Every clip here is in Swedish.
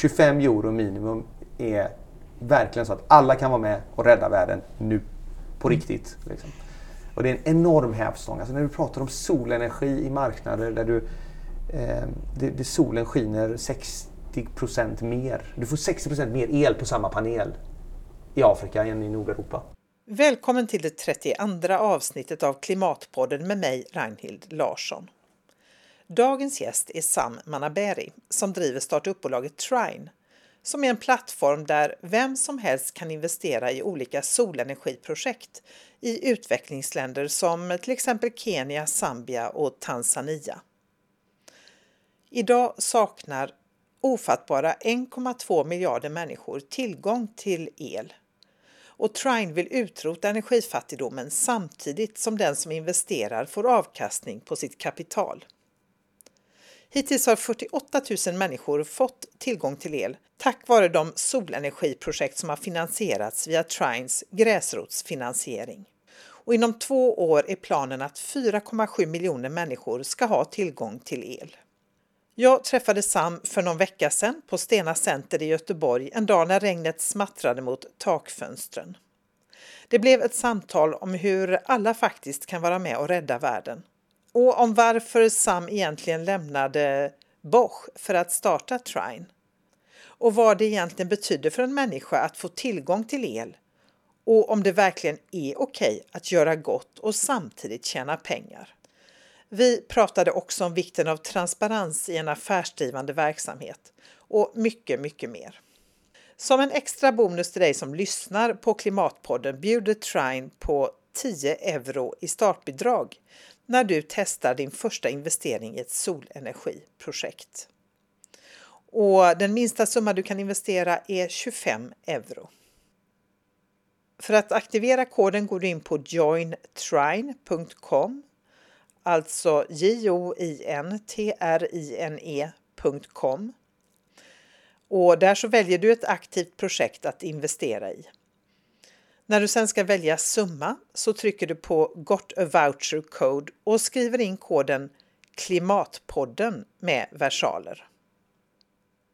25 euro minimum är verkligen så att alla kan vara med och rädda världen nu. På Mm. riktigt. Liksom. Och det är en enorm hävstång. Alltså när du pratar om solenergi i marknader där du, eh, det, det solen skiner 60% mer. Du får 60% mer el på samma panel i Afrika än i Nordeuropa. Välkommen till det 32 avsnittet av Klimatpodden med mig, Ragnhild Larsson. Dagens gäst är Sam Manaberi som driver startupbolaget Trine som är en plattform där vem som helst kan investera i olika solenergiprojekt i utvecklingsländer som till exempel Kenya, Zambia och Tanzania. Idag saknar ofattbara 1,2 miljarder människor tillgång till el och Trine vill utrota energifattigdomen samtidigt som den som investerar får avkastning på sitt kapital. Hittills har 48 000 människor fått tillgång till el tack vare de solenergiprojekt som har finansierats via Trines gräsrotsfinansiering. Och inom två år är planen att 4,7 miljoner människor ska ha tillgång till el. Jag träffade Sam för någon vecka sedan på Stena Center i Göteborg en dag när regnet smattrade mot takfönstren. Det blev ett samtal om hur alla faktiskt kan vara med och rädda världen. Och om varför Sam egentligen lämnade Bosch för att starta Trine. Och vad det egentligen betyder för en människa att få tillgång till el. Och om det verkligen är okej att göra gott och samtidigt tjäna pengar. Vi pratade också om vikten av transparens i en affärsdrivande verksamhet och mycket, mycket mer. Som en extra bonus till dig som lyssnar på Klimatpodden bjuder Trine på 10 euro i startbidrag när du testar din första investering i ett solenergiprojekt. Och den minsta summa du kan investera är 25 euro. För att aktivera koden går du in på jointrine.com alltså j-o-i-n-t-r-i-n-e.com och där så väljer du ett aktivt projekt att investera i. När du sen ska välja summa så trycker du på Got a voucher code och skriver in koden Klimatpodden med versaler.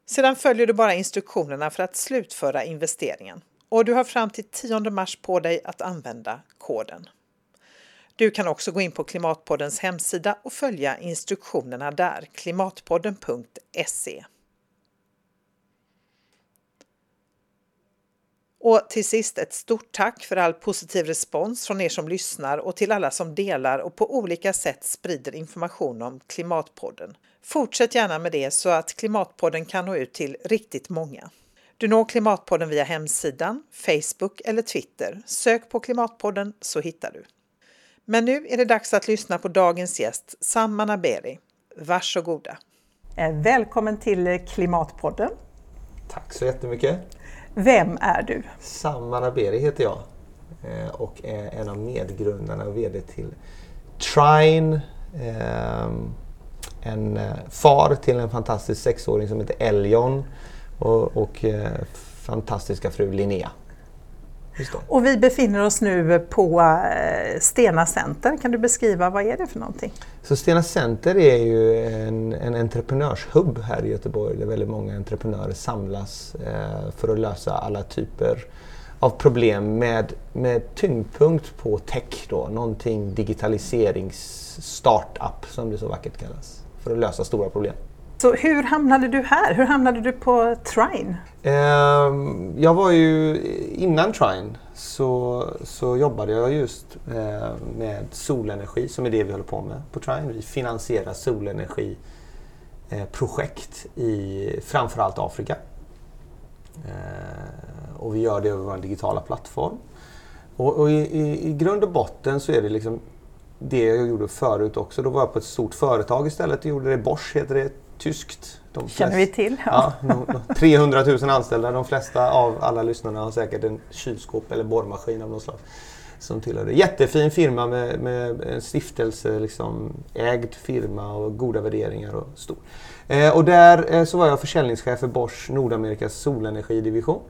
Sedan följer du bara instruktionerna för att slutföra investeringen och du har fram till 10 mars på dig att använda koden. Du kan också gå in på Klimatpoddens hemsida och följa instruktionerna där, klimatpodden.se. Och till sist ett stort tack för all positiv respons från er som lyssnar och till alla som delar och på olika sätt sprider information om Klimatpodden. Fortsätt gärna med det så att Klimatpodden kan nå ut till riktigt många. Du når Klimatpodden via hemsidan, Facebook eller Twitter. Sök på Klimatpodden så hittar du. Men nu är det dags att lyssna på dagens gäst, Sam Manaberi. Varsågoda! Välkommen till Klimatpodden. Tack så jättemycket. Vem är du? Sam Aberi heter jag eh, och är en av medgrundarna och VD till Trine. Eh, en eh, far till en fantastisk sexåring som heter Eljon och, och fantastiska fru Linnea. Och vi befinner oss nu på eh, Stena Center. Kan du beskriva vad är det för någonting? Så Stena Center är ju en, en entreprenörshubb här i Göteborg där väldigt många entreprenörer samlas eh, för att lösa alla typer av problem med, med tyngdpunkt på tech då, någonting digitaliserings startup som det så vackert kallas, för att lösa stora problem. Så hur hamnade du här? Hur hamnade du på Trine? Ehm, jag var ju innan Trine så, så jobbade jag just eh, med solenergi som är det vi håller på med på Trine. Vi finansierar solenergiprojekt eh, i framförallt Afrika. Eh, och vi gör det över vår digitala plattform. Och, och i, i, i grund och botten så är det liksom det jag gjorde förut också. Då var jag på ett stort företag istället och gjorde det. Bosch heter det, tyskt. De Känner vi till. Ja, de, 300 000 anställda. De flesta av alla lyssnarna har säkert en kylskåp eller borrmaskin av något slag. Som tillhör det. Jättefin firma med, med en stiftelse, liksom, ägd firma och goda värderingar och stor. Eh, och där eh, så var jag försäljningschef för Bosch Nordamerikas solenergidivision.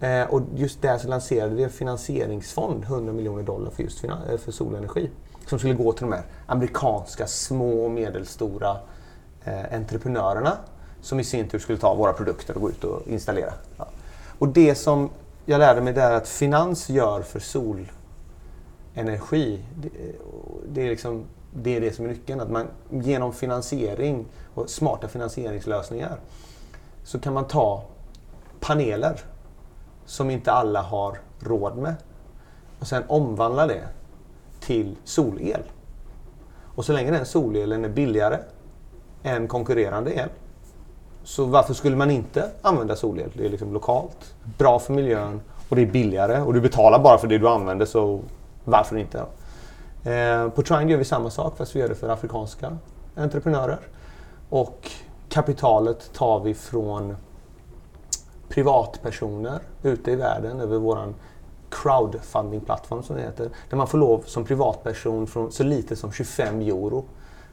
Eh, och just där så lanserade vi en finansieringsfond, 100 miljoner dollar för just eh, för solenergi. Som skulle gå till de här amerikanska små och medelstora eh, entreprenörerna som i sin tur skulle ta våra produkter och gå ut och installera. Ja. Och det som jag lärde mig där att finans gör för solenergi, det, eh, det, är liksom, det är det som är nyckeln. Att man genom finansiering och smarta finansieringslösningar så kan man ta paneler som inte alla har råd med och sen omvandla det till solel. Och så länge den solelen är billigare än konkurrerande el så varför skulle man inte använda solel? Det är liksom lokalt, bra för miljön och det är billigare och du betalar bara för det du använder så varför inte? Eh, på Trine gör vi samma sak fast vi gör det för afrikanska entreprenörer. Och kapitalet tar vi från privatpersoner ute i världen över våran crowdfunding-plattform som det heter. Där man får lov som privatperson från så lite som 25 euro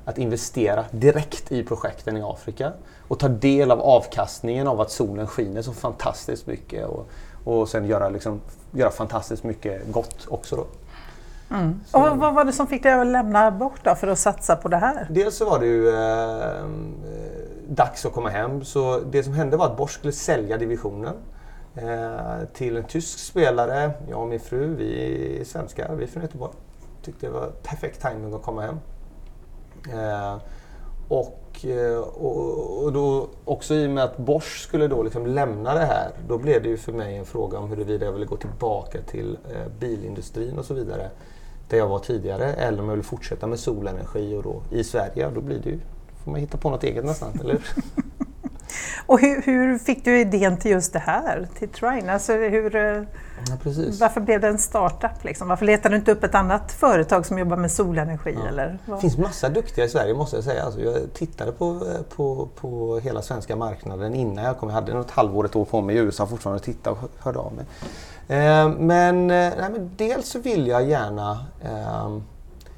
att investera direkt i projekten i Afrika och ta del av avkastningen av att solen skiner så fantastiskt mycket och, och sen göra, liksom, göra fantastiskt mycket gott också. Då. Mm. Och vad var det som fick dig att lämna bort då för att satsa på det här? Dels så var det ju eh, dags att komma hem. Så det som hände var att Bosch skulle sälja divisionen eh, till en tysk spelare. Jag och min fru, vi är svenskar, vi är från Göteborg. Tyckte det var perfekt timing att komma hem. Eh, och, eh, och, och, då också i och med att Bosch skulle då liksom lämna det här, då blev det ju för mig en fråga om huruvida jag ville gå tillbaka till eh, bilindustrin och så vidare, där jag var tidigare, eller om jag vill fortsätta med solenergi och då i Sverige, då blir det ju, får man hitta på något eget nästan, eller Och hur, hur, fick du idén till just det här, till Trine? Alltså hur, eh, ja, varför blev det en startup? Liksom? Varför letade du inte upp ett annat företag som jobbar med solenergi? Ja. Eller Det finns massa duktiga i Sverige måste jag säga. Alltså, jag tittade på, eh, på, på hela svenska marknaden innan jag kom. Jag hade något halvår, ett år på mig i USA fortfarande och tittade och hörde av mig. Eh, men, nej, men dels så vill jag gärna eh,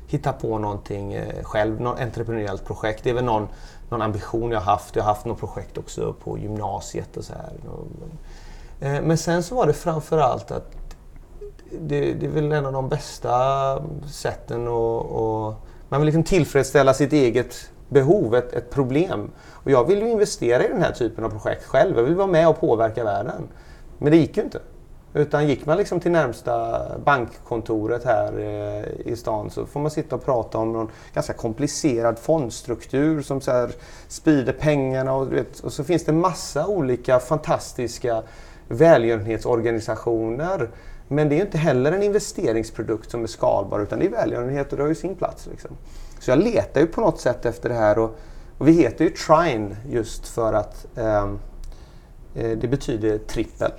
hitta på någonting själv, något entreprenöriellt projekt. Det är väl någon någon ambition jag haft. Jag har haft något projekt också på gymnasiet och så här. Eh, men sen så var det framförallt att det, det är väl en av de bästa sätten att... Man vill liksom tillfredsställa sitt eget behov, ett, ett, problem. Och jag vill ju investera i den här typen av projekt själv. Jag vill vara med och påverka världen. Men det gick ju inte. Utan gick man liksom till närmsta bankkontoret här eh, i stan så får man sitta och prata om någon ganska komplicerad fondstruktur som så här sprider pengarna och, vet, och så finns det massa olika fantastiska välgörenhetsorganisationer. Men det är inte heller en investeringsprodukt som är skalbar utan det är välgörenhet och det har ju sin plats. Liksom. Så jag letar ju på något sätt efter det här och, och vi heter ju Trine just för att ehm, eh, det betyder trippel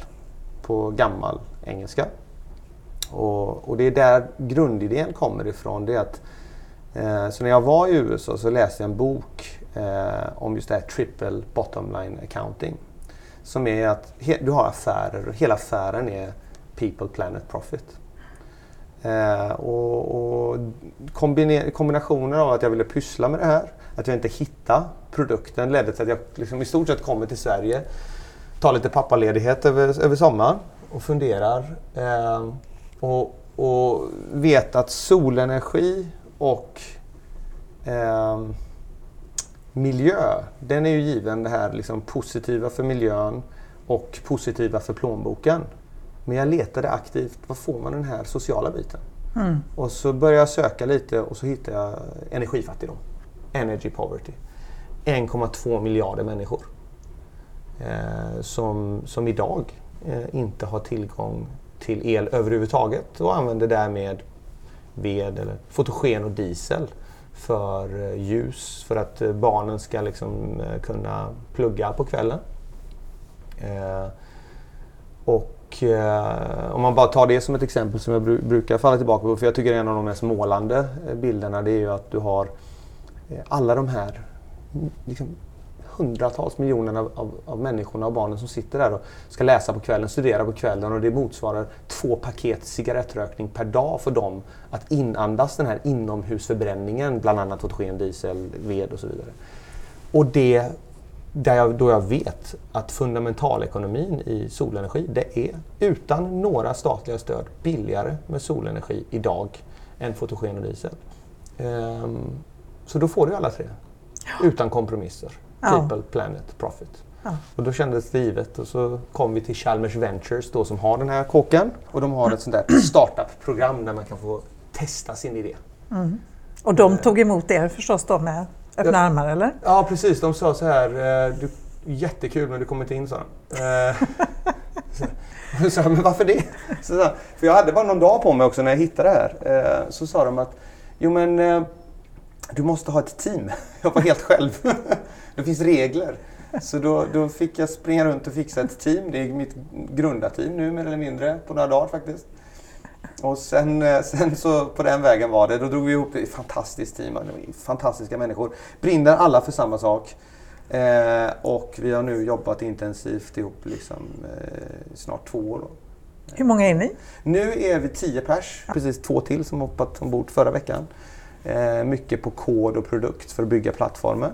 på gammal engelska. Och, och, det är där grundidén kommer ifrån. Det är att, eh, så när jag var i USA så läste jag en bok eh, om just det här triple bottom line accounting. Som är att he, du har affärer och hela affären är people, planet, profit. Eh, och, och kombinationen av att jag ville pyssla med det här, att jag inte hittade produkten ledde till att jag liksom i stort sett kommer till Sverige tar lite pappaledighet över, över sommaren och funderar. Eh, och, och vet att solenergi och eh, miljö, den är ju given det här liksom positiva för miljön och positiva för plånboken. Men jag letade aktivt, vad får man den här sociala biten? Mm. Och så började jag söka lite och så hittade jag energifattigdom. Energy poverty. 1,2 miljarder människor eh, som, som idag eh, inte har tillgång till el överhuvudtaget och använder därmed ved eller fotogen och diesel för eh, ljus för att eh, barnen ska liksom, eh, kunna plugga på kvällen. Eh, och eh, om man bara tar det som ett exempel som jag brukar falla tillbaka på, för jag tycker en av de mest målande eh, bilderna det är ju att du har eh, alla de här liksom, hundratals miljoner av, av, av, människorna och barnen som sitter där och ska läsa på kvällen, studera på kvällen och det motsvarar två paket cigarettrökning per dag för dem att inandas den här inomhusförbränningen, bland annat fotogen, diesel, ved och så vidare. Och det där jag, då jag vet att fundamentalekonomin i solenergi, det är utan några statliga stöd billigare med solenergi idag än fotogen och diesel. Um, så då får du alla tre, ja. utan kompromisser. People, Planet, Profit. Ja. Och då kändes det givet och så kom vi till Chalmers Ventures då som har den här kåken och de har ett sånt där startup-program där man kan få testa sin idé. Mm. Och de tog emot er förstås då med öppna ja, armar eller? Ja precis, de sa så här, eh, du, jättekul men du kommer inte in sa de. Eh, så, så, men varför det? Så, för jag hade bara någon dag på mig också när jag hittade det här. Eh, så sa de att, jo men du måste ha ett team. Jag var helt själv. Det finns regler. Så då, då, fick jag springa runt och fixa ett team. Det är mitt grundarteam nu mer eller mindre, på några dagar faktiskt. Och sen, eh, sen så på den vägen var det. Då drog vi ihop ett fantastiskt team. Fantastiska människor. Brinner alla för samma sak. Eh, och vi har nu jobbat intensivt ihop liksom, eh, snart två år. Då. Hur många är ni? Nu är vi tio pers. Ja. Precis två till som hoppat ombord förra veckan. Eh, mycket på kod och produkt för att bygga plattformen.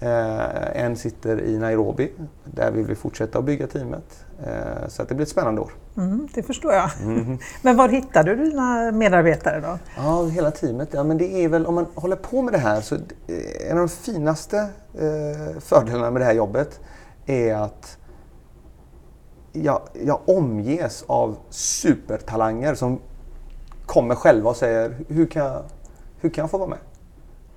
Eh, en sitter i Nairobi. Där vill vi fortsätta att bygga teamet. Eh, så att det blir ett spännande år. Mm, det förstår jag. Mm. men var hittar du dina medarbetare då? Ja, hela teamet. Ja, men det är väl, om man håller på med det här så en av de finaste eh, fördelarna med det här jobbet är att jag, jag omges av supertalanger som kommer själva och säger hur kan jag, hur kan jag få vara med?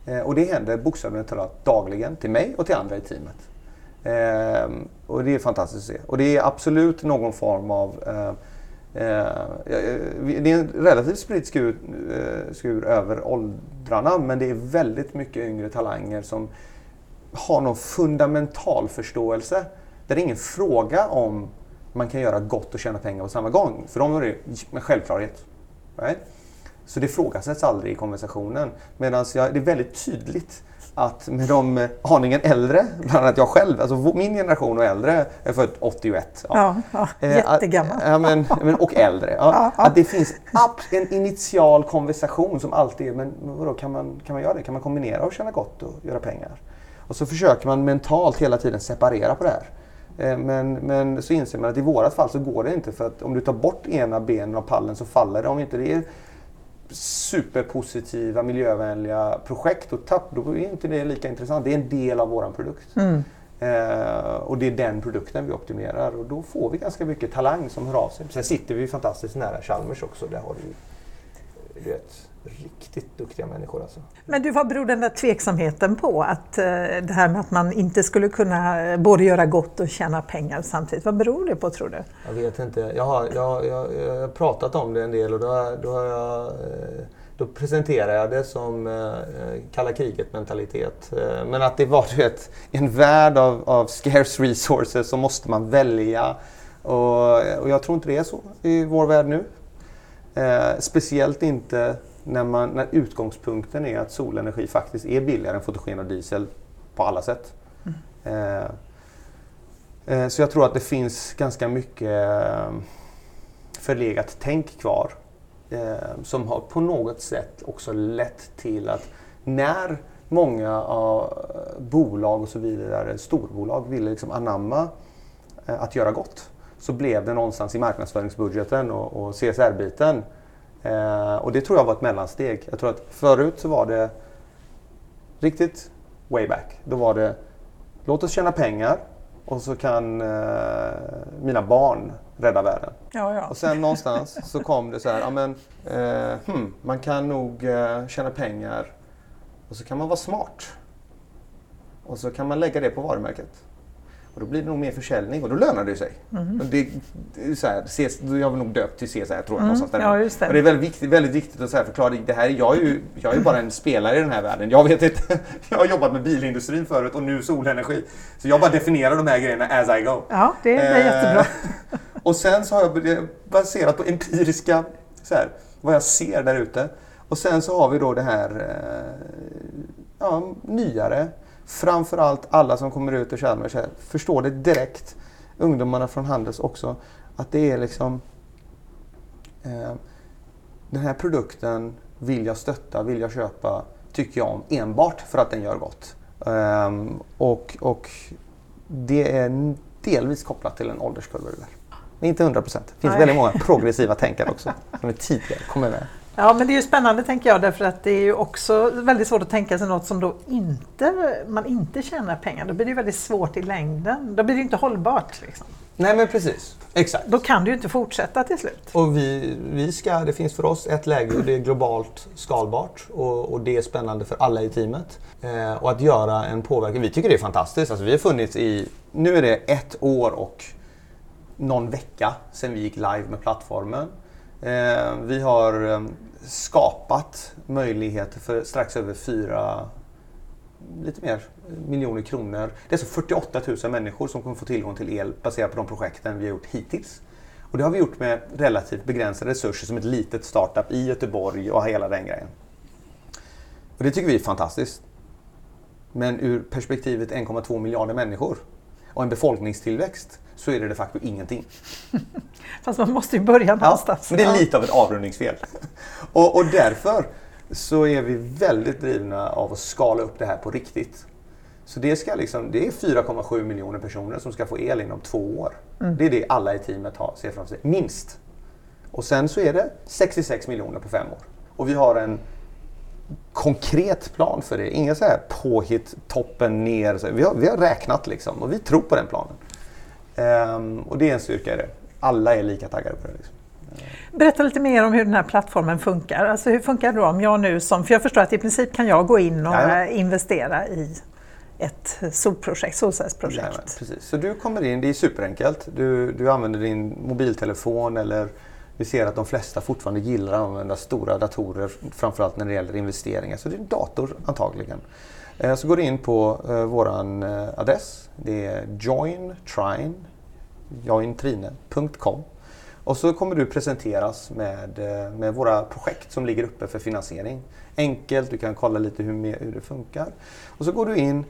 Eh, och det händer bokstavligt talat dagligen till mig och till andra i teamet. Eh, och det är fantastiskt att se. Och det är absolut någon form av eh, eh, eh det är en relativt spridd skur, eh, skur över åldrarna men det är väldigt mycket yngre talanger som har någon fundamental förståelse. Där det är ingen fråga om man kan göra gott och tjäna pengar på samma gång. För dem är det en självklarhet. Right? Så det ifrågasätts aldrig i konversationen. Medan det är väldigt tydligt att med de aningen äldre, bland annat jag själv, alltså min generation och äldre, är född 81. Ja, ja, ja eh, jättegammal. Ja, men, och äldre. Ja, att det finns en initial konversation som alltid är, men vadå, kan man, kan man göra det? Kan man kombinera och tjäna gott och göra pengar? Och så försöker man mentalt hela tiden separera på det här. Eh, men, men så inser man att i vårat fall så går det inte för att om du tar bort ena benen av pallen så faller det. Om inte det är superpositiva, miljövänliga projekt, och tapp, då är inte det lika intressant. Det är en del av vår produkt. Mm. Eh, och det är den produkten vi optimerar och då får vi ganska mycket talang som hör av sig. Sen sitter vi fantastiskt nära Chalmers också. Där har du, du vet, riktigt duktiga människor. Alltså. Men du, vad beror den där tveksamheten på? Att, eh, det här med att man inte skulle kunna både göra gott och tjäna pengar samtidigt. Vad beror det på tror du? Jag vet inte. Jag har, jag, jag, jag har pratat om det en del och då, då, har jag, eh, då presenterar jag det som eh, kalla kriget-mentalitet. Eh, men att det var du vet, en värld av, av scarce resources så måste man välja. Och, och jag tror inte det är så i vår värld nu. Eh, speciellt inte när, man, när utgångspunkten är att solenergi faktiskt är billigare än fotogen och diesel på alla sätt. Mm. Eh, eh, så jag tror att det finns ganska mycket eh, förlegat tänk kvar eh, som har på något sätt också lett till att när många av eh, bolag och så vidare, storbolag, ville liksom anamma eh, att göra gott så blev det någonstans i marknadsföringsbudgeten och, och CSR-biten Eh, och det tror jag var ett mellansteg. Jag tror att förut så var det riktigt way back. Då var det låt oss tjäna pengar och så kan eh, mina barn rädda världen. Ja, ja. Och sen någonstans så kom det så här, ja, men, eh, hmm, man kan nog eh, tjäna pengar och så kan man vara smart. Och så kan man lägga det på varumärket. Och då blir det nog mer försäljning och då lönar det sig. Mm. Det, det, så här, ses, jag har nog döpt till CSR tror jag. Mm. Någonstans där. Ja, det. Och det är väldigt viktigt, väldigt viktigt att så här förklara. Det här, jag, är ju, jag är bara en spelare i den här världen. Jag, vet inte, jag har jobbat med bilindustrin förut och nu solenergi. Så jag bara definierar de här grejerna as I go. Ja, det, det är eh, jättebra. och sen så har jag baserat på empiriska, så här, vad jag ser där ute. Och sen så har vi då det här eh, ja, nyare framförallt alla som kommer ut och Chalmers här, förstår det direkt. Ungdomarna från Handels också. Att det är liksom eh, den här produkten vill jag stötta, vill jag köpa, tycker jag om enbart för att den gör gott. Eh, och, och det är delvis kopplat till en ålderskurva. Inte 100 procent. Det finns Nej. väldigt många progressiva tänkare också som är tidigare kommer med. Ja, men det är ju spännande tänker jag därför att det är ju också väldigt svårt att tänka sig något som då inte, man inte tjänar pengar. Då blir det väldigt svårt i längden. Då blir det inte hållbart. Liksom. Nej men precis, exakt. Då kan du ju inte fortsätta till slut. Och vi, vi ska, det finns för oss ett läge och det är globalt skalbart och, och det är spännande för alla i teamet. Eh, och att göra en påverkan, vi tycker det är fantastiskt. Alltså, vi har funnits i, nu är det ett år och någon vecka sedan vi gick live med plattformen. Eh, vi har eh, skapat möjligheter för strax över fyra lite mer miljoner kronor. Det är alltså 48 000 människor som kommer få tillgång till el baserat på de projekten vi har gjort hittills. Och det har vi gjort med relativt begränsade resurser som ett litet startup i Göteborg och hela den grejen. Och det tycker vi är fantastiskt. Men ur perspektivet 1,2 miljarder människor och en befolkningstillväxt så är det de facto ingenting. Fast man måste ju börja någonstans. Ja, men det är lite av ett avrundningsfel. och, och därför så är vi väldigt drivna av att skala upp det här på riktigt. Så det, ska liksom, det är 4,7 miljoner personer som ska få el inom två år. Mm. Det är det alla i teamet har, ser framför sig. Minst. Och sen så är det 66 miljoner på fem år. Och vi har en konkret plan för det. Inga så här påhitt, toppen ner. Vi har, vi har räknat liksom och vi tror på den planen. Um, och det är en styrka i det. Alla är lika taggade på det. Liksom. Berätta lite mer om hur den här plattformen funkar. Alltså hur funkar det då om jag nu som, för jag förstår att i princip kan jag gå in och ja, investera i ett solprojekt, solcellsprojekt. Ja, precis. Så du kommer in, det är superenkelt. Du, du använder din mobiltelefon eller vi ser att de flesta fortfarande gillar att använda stora datorer, framförallt när det gäller investeringar. Så det är en dator antagligen. Eh, så går du in på eh, vår eh, adress. Det är jointrine, jointrine.com. Och så kommer du presenteras med, med våra projekt som ligger uppe för finansiering. Enkelt, du kan kolla lite hur, hur det funkar. Och så går du in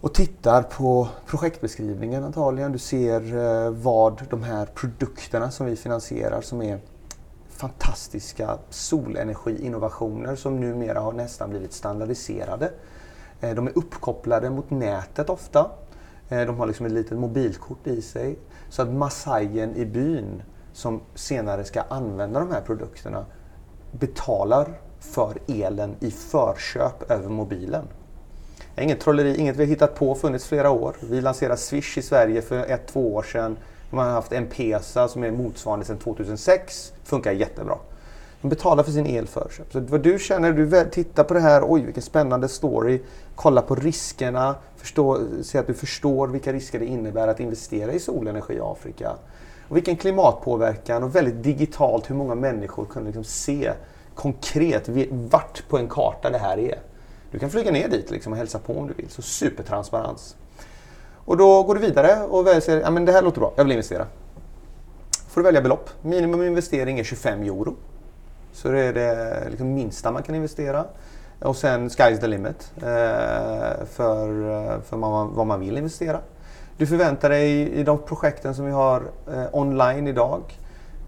och tittar på projektbeskrivningen antagligen. Du ser vad de här produkterna som vi finansierar som är fantastiska solenergiinnovationer som numera har nästan blivit standardiserade. Eh, de är uppkopplade mot nätet ofta. Eh, de har liksom ett litet mobilkort i sig. Så att massajen i byn som senare ska använda de här produkterna betalar för elen i förköp över mobilen. Det är inget trolleri, inget vi har hittat på, funnits flera år. Vi lanserade Swish i Sverige för ett, två år sedan. Man har haft en Pesa som är motsvarande sedan 2006. Funkar jättebra. De betalar för sin el förköp. Så vad du känner, du tittar på det här, oj vilken spännande story. Kolla på riskerna, förstå, se att du förstår vilka risker det innebär att investera i solenergi i Afrika. Och vilken klimatpåverkan och väldigt digitalt hur många människor kunde liksom se konkret vart på en karta det här är. Du kan flyga ner dit liksom och hälsa på om du vill. Så supertransparens. Och då går du vidare och väljer, ja men det här låter bra, jag vill investera. får du välja belopp. Minimuminvestering är 25 euro. Så det är det liksom minsta man kan investera. Och sen sky's the limit eh, för, eh, för vad man vill investera. Du förväntar dig i de projekten som vi har eh, online idag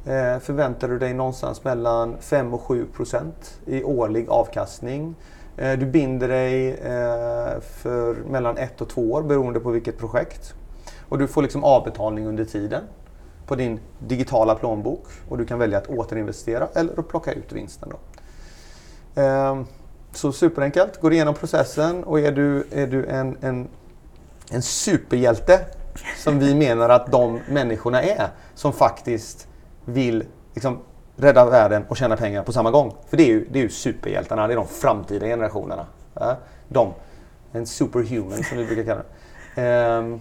eh, förväntar du dig någonstans mellan 5 och 7 procent i årlig avkastning. Eh, du binder dig eh, för mellan ett och två år beroende på vilket projekt. Och du får liksom avbetalning under tiden på din digitala plånbok och du kan välja att återinvestera eller att plocka ut vinsten. Då. Ehm, så superenkelt, går igenom processen och är du, är du en, en en superhjälte som vi menar att de människorna är som faktiskt vill liksom, rädda världen och tjäna pengar på samma gång. För det är ju, det är ju superhjältarna, det är de framtida generationerna. De, en superhuman som vi brukar kalla det. Ehm,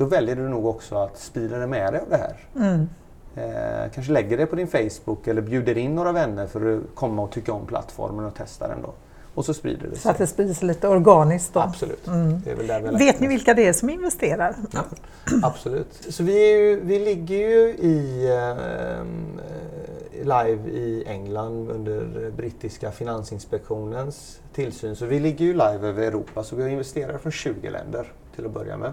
då väljer du nog också att sprida det med dig av det här. Mm. Ehm, kanske lägger det på din Facebook eller bjuder in några vänner för att komma och tycka om plattformen och testa den då. Och så sprider det sig. Så att det sprids lite organiskt då? Absolut. Mm. Vet ni vilka det är som investerar? Ja, absolut. Så vi, ju, vi ligger ju i eh, live i England under brittiska finansinspektionens tillsyn. Så vi ligger ju live över Europa så vi har investerare från 20 länder till att börja med.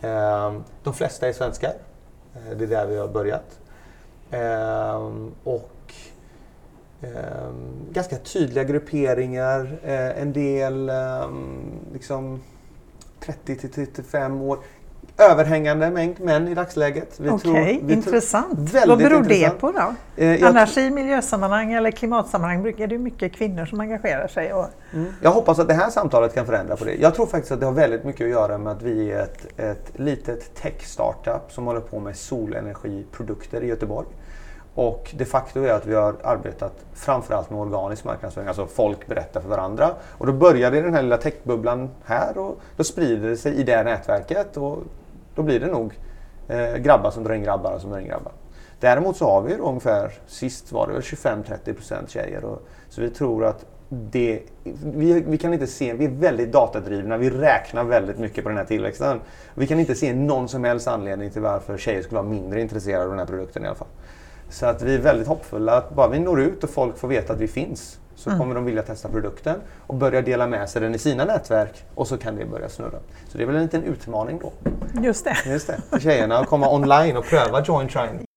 Ehm, de flesta är svenskar. Eh, det är där vi har börjat. Ehm, och ehm, ganska tydliga grupperingar. Eh, en del liksom 30 till 35 år överhängande mängd män i dagsläget. Okej, okay, intressant. Vad beror intressant. det på då? Eh, Annars i miljösammanhang eller klimatsammanhang är det mycket kvinnor som engagerar sig. Och... Mm. Jag hoppas att det här samtalet kan förändra på det. Jag tror faktiskt att det har väldigt mycket att göra med att vi är ett, ett litet tech-startup som håller på med solenergiprodukter i Göteborg. Och de facto är att vi har arbetat framförallt med organisk marknadsföring, alltså folk berättar för varandra. Och då började den här lilla techbubblan här och då sprider det sig i det nätverket och då blir det nog eh, grabbar som drar in grabbar som drar in grabbar. Däremot så har vi ungefär, sist var det väl 25-30% tjejer. Och, så vi tror att det, vi, vi, kan inte se, vi är väldigt datadrivna, vi räknar väldigt mycket på den här tillväxten. Vi kan inte se någon som helst anledning till varför tjejer skulle vara mindre intresserade av den här produkten i alla fall. Så att vi är väldigt hoppfulla att bara vi når ut och folk får veta att vi finns så mm. kommer de vilja testa produkten och börja dela med sig den i sina nätverk och så kan det börja snurra. Så det är väl en liten utmaning då. Just det. Just det. För tjejerna att komma online och pröva Join Trine.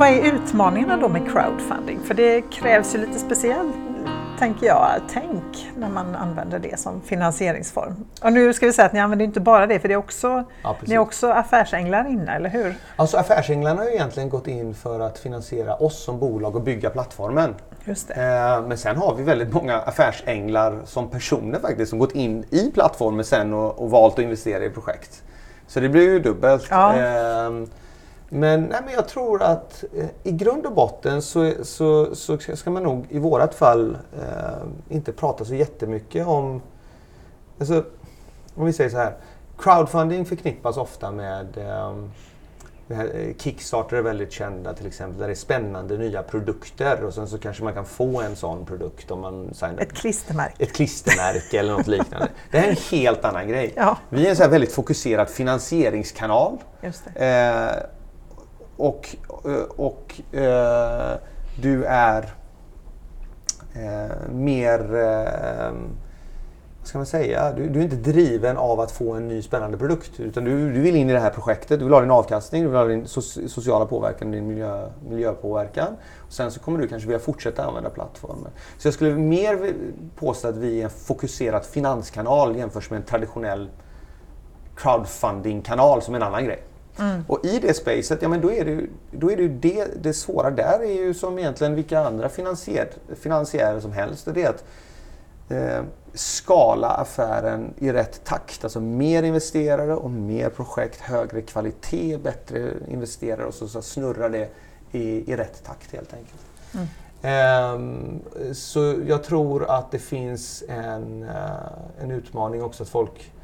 Vad är utmaningarna då med crowdfunding? För det krävs ju lite speciellt, tänker jag, tänk när man använder det som finansieringsform. Och nu ska vi säga att ni använder inte bara det, för det är också, ja, ni är också affärsänglar inne, eller hur? Alltså affärsänglarna har ju egentligen gått in för att finansiera oss som bolag och bygga plattformen. Just det. Eh, men sen har vi väldigt många affärsänglar som personer faktiskt som gått in i plattformen sen och, och valt att investera i projekt. Så det blir ju dubbelt. Ja. Ehm, men, nej, men jag tror att eh, i grund och botten så, så, så ska man nog i vårat fall eh, inte prata så jättemycket om... Alltså, om vi säger så här. Crowdfunding förknippas ofta med eh, Kickstarter är väldigt kända till exempel, där det är spännande nya produkter och sen så kanske man kan få en sån produkt om man signar Ett klistermärke. Ett klistermärke eller något liknande. Det här är en helt annan grej. Ja. Vi är en så väldigt fokuserad finansieringskanal. Just det. Eh, och, eh, och eh, du är eh, mer, eh, vad ska man säga, du, du, är inte driven av att få en ny spännande produkt. Utan du, du vill in i det här projektet, du vill ha din avkastning, du vill ha din so sociala påverkan, din miljö, miljöpåverkan. Och sen så kommer du kanske vilja fortsätta använda plattformen. Så jag skulle mer påstå att vi är en fokuserad finanskanal jämfört med en traditionell crowdfunding-kanal som en annan grej. Mm. Och i det spacet, ja men då är det ju, då är det, ju det, det svåra där är ju som egentligen vilka andra finansiär, finansiärer som helst. Det är att eh, skala affären i rätt takt. Alltså mer investerare och mer projekt, högre kvalitet, bättre investerare och så, så snurrar det i, i rätt takt helt enkelt. Mm. Um, så jag tror att det finns en, uh, en utmaning också att folk Eh,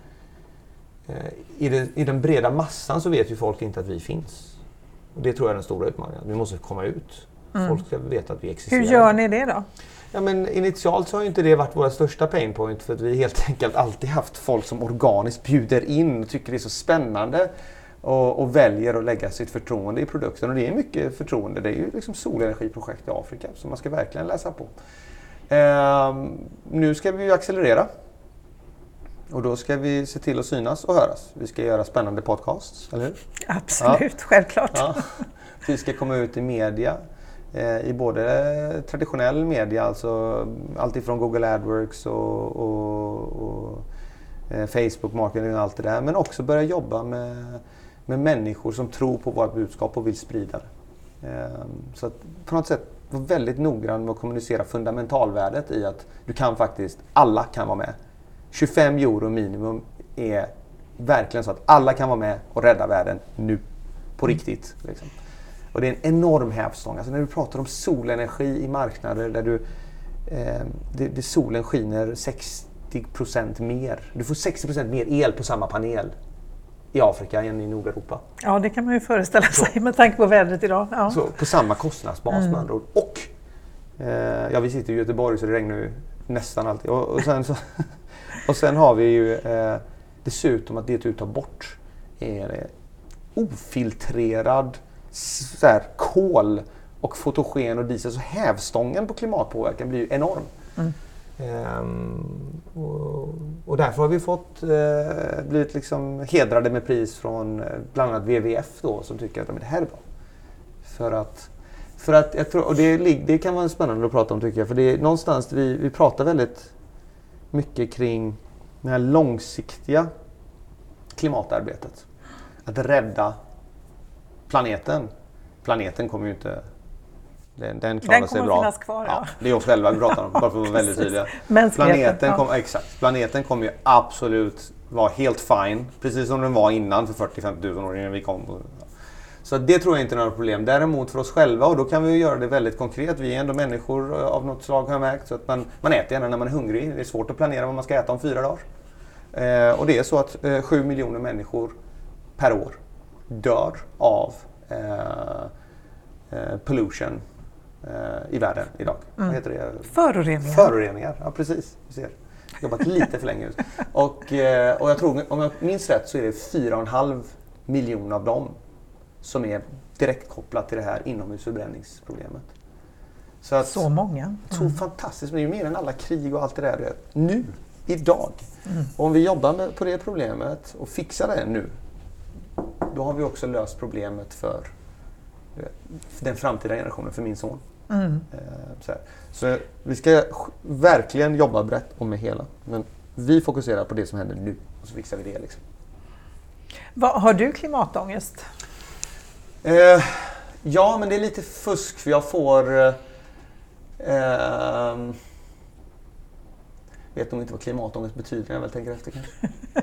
i, det, I den breda massan så vet ju folk inte att vi finns. Och det tror jag är den stora utmaningen. Vi måste komma ut. Mm. Folk ska veta att vi existerar. Hur gör ni det då? Ja, men initialt så har inte det varit våra största pain point för att vi helt enkelt alltid haft folk som organiskt bjuder in och tycker det är så spännande och, och, väljer att lägga sitt förtroende i produkten. Och det är mycket förtroende. Det är ju liksom solenergiprojekt i Afrika som man ska verkligen läsa på. Ehm, nu ska vi ju accelerera och då ska vi se till att synas och höras. Vi ska göra spännande podcasts, eller hur? Absolut, ja. självklart. Ja. Vi ska komma ut i media. Eh, I både traditionell media, alltså allt ifrån Google AdWords och, och, och eh, Facebook marketing och allt det där. Men också börja jobba med, med människor som tror på vårt budskap och vill sprida det. Eh, så att på något sätt vara väldigt noggrann med att kommunicera fundamentalvärdet i att du kan faktiskt, alla kan vara med. 25 euro minimum är verkligen så att alla kan vara med och rädda världen nu. På mm. riktigt. Liksom. Och det är en enorm hävstång. Alltså när du pratar om solenergi i marknader där du, eh, det, det solen skiner 60% mer. Du får 60% mer el på samma panel. i Afrika än i Nordeuropa. Ja, det kan man ju föreställa sig så. med tanke på vädret idag. Ja. Så, på samma kostnadsbas mm. med andra ord. Och, eh, ja vi sitter i Göteborg så det regnar ju nästan alltid. Och, och, sen, så, och sen har vi ju eh, dessutom att det du tar bort är ofiltrerad så här, kol och fotogen och diesel. Så hävstången på klimatpåverkan blir ju enorm. Mm. Ehm, och, och, därför har vi fått eh, blivit liksom hedrade med pris från eh, bland annat WWF då, som tycker att det här är bra. För att, för att jag tror, och det, det kan vara spännande att prata om tycker jag, för det är någonstans vi, vi pratar väldigt mycket kring det här långsiktiga klimatarbetet. Att rädda planeten. Planeten kommer ju inte den, den klarar den sig bra. Finnas kvar, ja. ja. det är oss själva vi pratar om, bara för att vara väldigt tydliga. Planeten, kom, exakt, planeten kommer ju absolut vara helt fine, precis som den var innan för 40-50 000 år innan vi kom. Så det tror jag inte är några problem. Däremot för oss själva, och då kan vi göra det väldigt konkret. Vi är ändå människor av något slag har jag märkt. Så att man, man äter gärna när man är hungrig. Det är svårt att planera vad man ska äta om fyra dagar. Eh, och det är så att eh, 7 miljoner människor per år dör av eh, eh pollution eh, i världen idag. Mm. Vad heter det? Föroreningar. Föroreningar, ja precis. Du ser. Jobbat lite för länge. Och, eh, och jag tror, om jag minns rätt så är det 4,5 miljoner av dem som är direkt kopplat till det här inomhusförbränningsproblemet. Så, att, så många. Mm. Så fantastiskt. Men det är ju mer än alla krig och allt det där. Nu, idag. Mm. Om vi jobbar med, på det problemet och fixar det nu, då har vi också löst problemet för, för den framtida generationen, för min son. Mm. Eh, så, så, vi ska verkligen jobba brett och med hela. Men vi fokuserar på det som händer nu och så fixar vi det. Liksom. Vad, har du klimatångest? Eh, ja, men det är lite fusk för jag får... Eh, eh, vet nog inte vad klimatångest betyder när jag väl tänker efter kanske.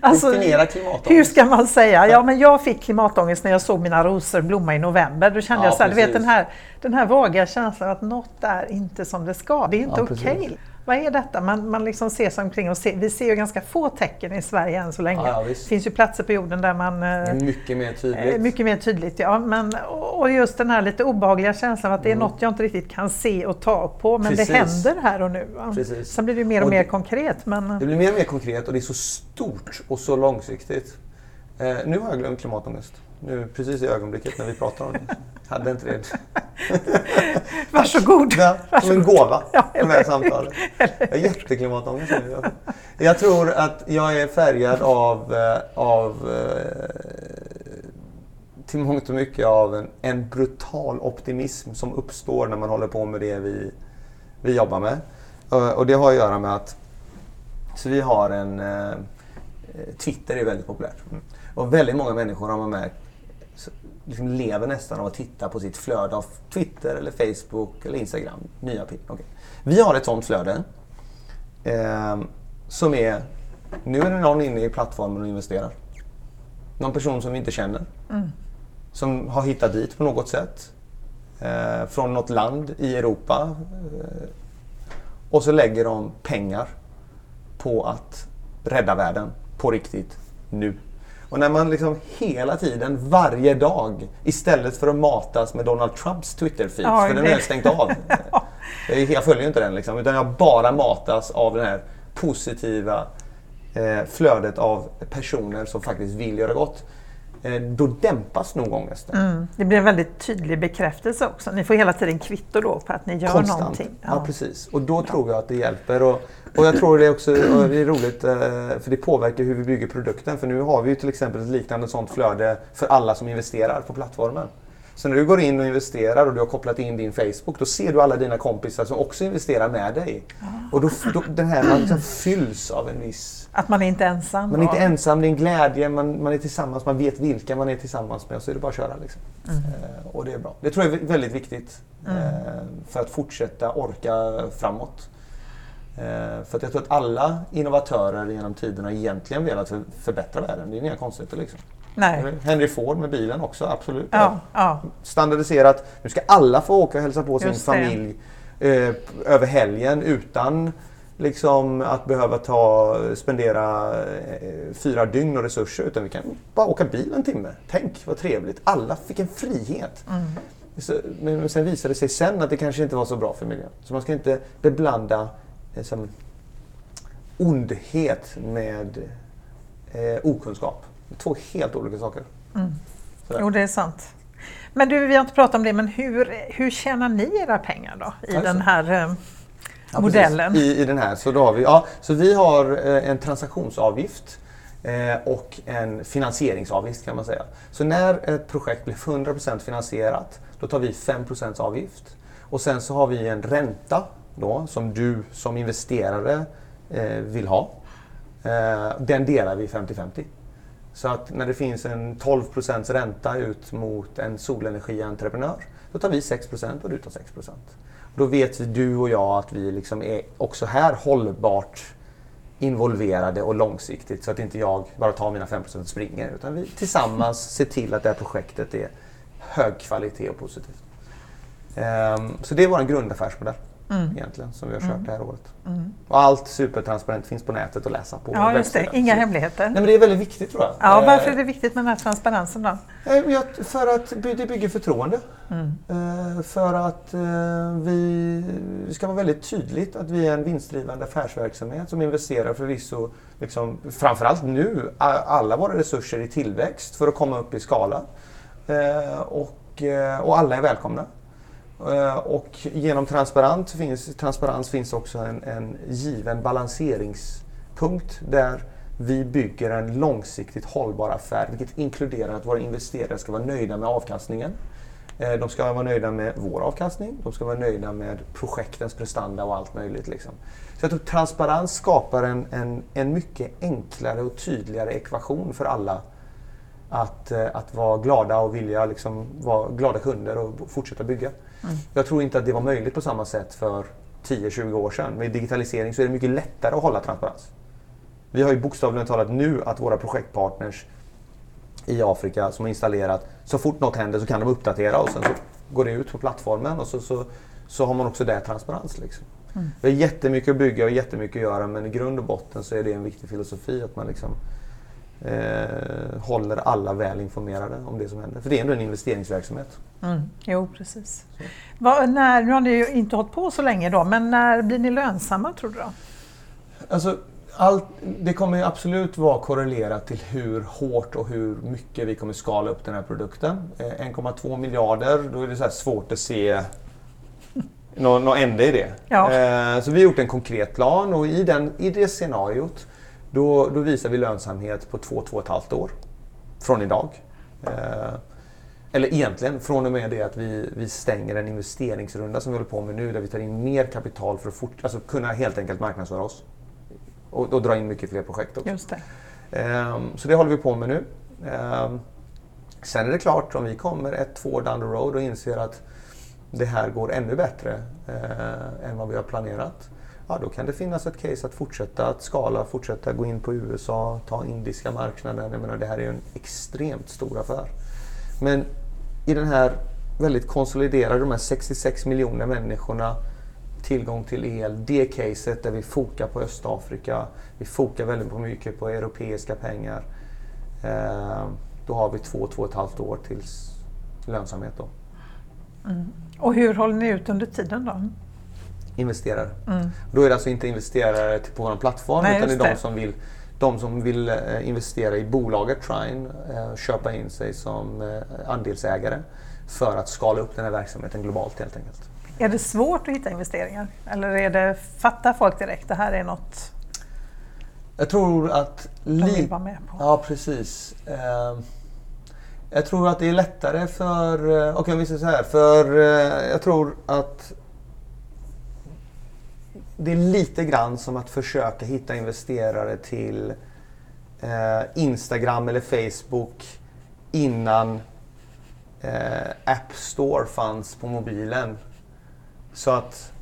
alltså, Definiera klimatångest. Hur ska man säga? Ja, men jag fick klimatångest när jag såg mina rosor blomma i november. Då kände ja, jag så här, du vet den här, den här vaga känslan att något är inte som det ska. Det är inte ja, okej. Okay vad är detta? Man, man liksom ser sig omkring och ser, vi ser ju ganska få tecken i Sverige än så länge. Ja, det finns ju platser på jorden där man... Eh, mycket mer tydligt. Mycket mer tydligt, ja. Men, och just den här lite obehagliga känslan av att det är mm. något jag inte riktigt kan se och ta på, men Precis. det händer här och nu. Precis. Sen blir det mer och, och mer konkret. Men... Det blir mer och mer konkret och det är så stort och så långsiktigt. Eh, nu har jag glömt klimatångest. Nu precis i ögonblicket när vi pratar om det. Hade inte det. Varsågod. Ja, som en gåva, ja, det här samtalet. Jag har jätteklimatångest nu. Jag tror att jag är färgad av, eh, av eh, till mångt och mycket av en, en brutal optimism som uppstår när man håller på med det vi, vi jobbar med. Eh, och det har att göra med att så vi har en Twitter är väldigt populärt. Och väldigt många människor har man märkt liksom lever nästan av att titta på sitt flöde av Twitter, eller Facebook eller Instagram. Nya okay. Vi har ett sånt flöde eh, som är... Nu är det någon inne i plattformen och investerar. Någon person som vi inte känner. Mm. Som har hittat dit på något sätt. Eh, från något land i Europa. Eh, och så lägger de pengar på att rädda världen på riktigt nu. Och när man liksom hela tiden, varje dag, istället för att matas med Donald Trumps Twitter-feed, ja, för den har jag stängt av. jag följer inte den liksom, utan jag bara matas av det här positiva eh, flödet av personer som faktiskt vill göra gott. Eh, då dämpas nog ångesten. Mm. Det blir en väldigt tydlig bekräftelse också. Ni får hela tiden kvitto då på att ni gör Konstant. någonting. Ja. ja, precis. Och då tror jag att det hjälper. Och, och jag tror det är också det är roligt eh, för det påverkar hur vi bygger produkten. För nu har vi ju till exempel ett liknande sånt flöde för alla som investerar på plattformen. Så när du går in och investerar och du har kopplat in din Facebook, då ser du alla dina kompisar som också investerar med dig. Och då, då den här, man liksom fylls av en viss... Att man är inte ensam? Man är inte ensam, det är en glädje, man, man är tillsammans, man vet vilka man är tillsammans med och så är det bara att köra. Liksom. Mm. Eh, och det är bra. Det tror jag är väldigt viktigt mm. eh, för att fortsätta orka framåt. Eh, för att jag tror att alla innovatörer genom tiden har egentligen velat för, förbättra världen. Det är inga konstigheter liksom. Nej. Henry Ford med bilen också, absolut. Ja, ja. Standardiserat. Nu ska alla få åka och hälsa på sin familj eh, över helgen utan liksom att behöva ta, spendera eh, fyra dygn och resurser utan vi kan bara åka bil en timme. Tänk vad trevligt. Alla fick en frihet. Mm. Så, men sen visade det sig sen att det kanske inte var så bra för miljön. Så man ska inte beblanda liksom, ondhet med eh, okunskap. Två helt olika saker. Mm. Jo, det är sant. Men du, vi har inte pratat om det, men hur, hur tjänar ni era pengar då i alltså. den här eh, ja, modellen? I, I den här, så då har vi, ja, så vi har eh, en transaktionsavgift eh, och en finansieringsavgift kan man säga. Så när ett projekt blir 100% finansierat, då tar vi 5% avgift. Och sen så har vi en ränta då, som du som investerare eh, vill ha. Eh, den delar vi 50-50. Så att när det finns en 12% ränta ut mot en solenergientreprenör, då tar vi 6% och du tar 6% Då vet du och jag att vi liksom är också här hållbart involverade och långsiktigt så att inte jag bara tar mina 5 och springer utan vi tillsammans ser till att det här projektet är hög kvalitet och positivt. Um, så det är vår grundaffärsmodell mm. egentligen som vi har kört mm. det här året. Mm. Och allt supertransparent finns på nätet att läsa på. Ja, just det. Inga hemligheter. Nej, men det är väldigt viktigt tror jag. Ja, varför är det viktigt med den här transparensen då? Eh, för att det bygger förtroende. Mm. Eh, för att eh, vi det ska vara väldigt tydligt att vi är en vinstdrivande affärsverksamhet som investerar förvisso, liksom, framförallt nu, alla våra resurser i tillväxt för att komma upp i skala. Och, och alla är välkomna. Eh, och genom transparens finns, transparens finns också en, en given balanseringspunkt där vi bygger en långsiktigt hållbar affär, vilket inkluderar att våra investerare ska vara nöjda med avkastningen. Eh, de ska vara nöjda med vår avkastning, de ska vara nöjda med projektens prestanda och allt möjligt. Liksom. Så jag tror transparens skapar en, en, en mycket enklare och tydligare ekvation för alla att, eh, att vara glada och vilja liksom, vara glada kunder och fortsätta bygga. Mm. Jag tror inte att det var möjligt på samma sätt för 10-20 år sedan. Med digitalisering så är det mycket lättare att hålla transparens. Vi har ju bokstavligen talat nu att våra projektpartners i Afrika som har installerat, så fort något händer så kan de uppdatera och sen så går det ut på plattformen och så, så, så har man också där transparens. Liksom. Mm. Vi har jättemycket att bygga och jättemycket att göra men i grund och botten så är det en viktig filosofi att man liksom eh, håller alla väl informerade om det som händer. För det är ändå en investeringsverksamhet. Mm. Jo, precis. Var, när, nu har ni inte hållit på så länge då, men när blir ni lönsamma tror du då? Alltså, allt, det kommer absolut vara korrelerat till hur hårt och hur mycket vi kommer skala upp den här produkten. Eh, 1,2 miljarder, då är det så svårt att se någon, någon ände i det. Ja. Eh, så vi har gjort en konkret plan och i, den, i det scenariot då, då visar vi lönsamhet på två, två och ett halvt år från idag. Eh, eller egentligen från och med det att vi, vi stänger en investeringsrunda som vi håller på med nu där vi tar in mer kapital för att fort, alltså kunna helt enkelt marknadsföra oss. Och, och dra in mycket fler projekt också. Just det. Eh, så det håller vi på med nu. Eh, sen är det klart om vi kommer ett, två år down the road och inser att det här går ännu bättre eh, än vad vi har planerat ja, då kan det finnas ett case att fortsätta att skala, fortsätta gå in på USA, ta indiska marknaden. Jag menar, det här är ju en extremt stor affär. Men i den här väldigt konsoliderade, de här 66 miljoner människorna, tillgång till el, det caset där vi fokar på Östafrika, vi fokar väldigt mycket på europeiska pengar. Eh, då har vi två, två och ett halvt år tills lönsamhet. Då. Mm. Och hur håller ni ut under tiden då? Investerare. Mm. Då är det alltså inte investerare på vår plattform Nej, utan det är de som vill de som vill eh, investera i bolaget Trine, eh, köpa in sig som eh, andelsägare för att skala upp den här verksamheten globalt helt enkelt. Är det svårt att hitta investeringar? Eller är det, fattar folk direkt det här är något jag tror att... De vill vara med på? Ja, precis. Jag tror att det är lättare för... Okej, okay, vi säger så här. För jag tror att det är lite grann som att försöka hitta investerare till eh, Instagram eller Facebook innan eh, App Store fanns på mobilen. Så att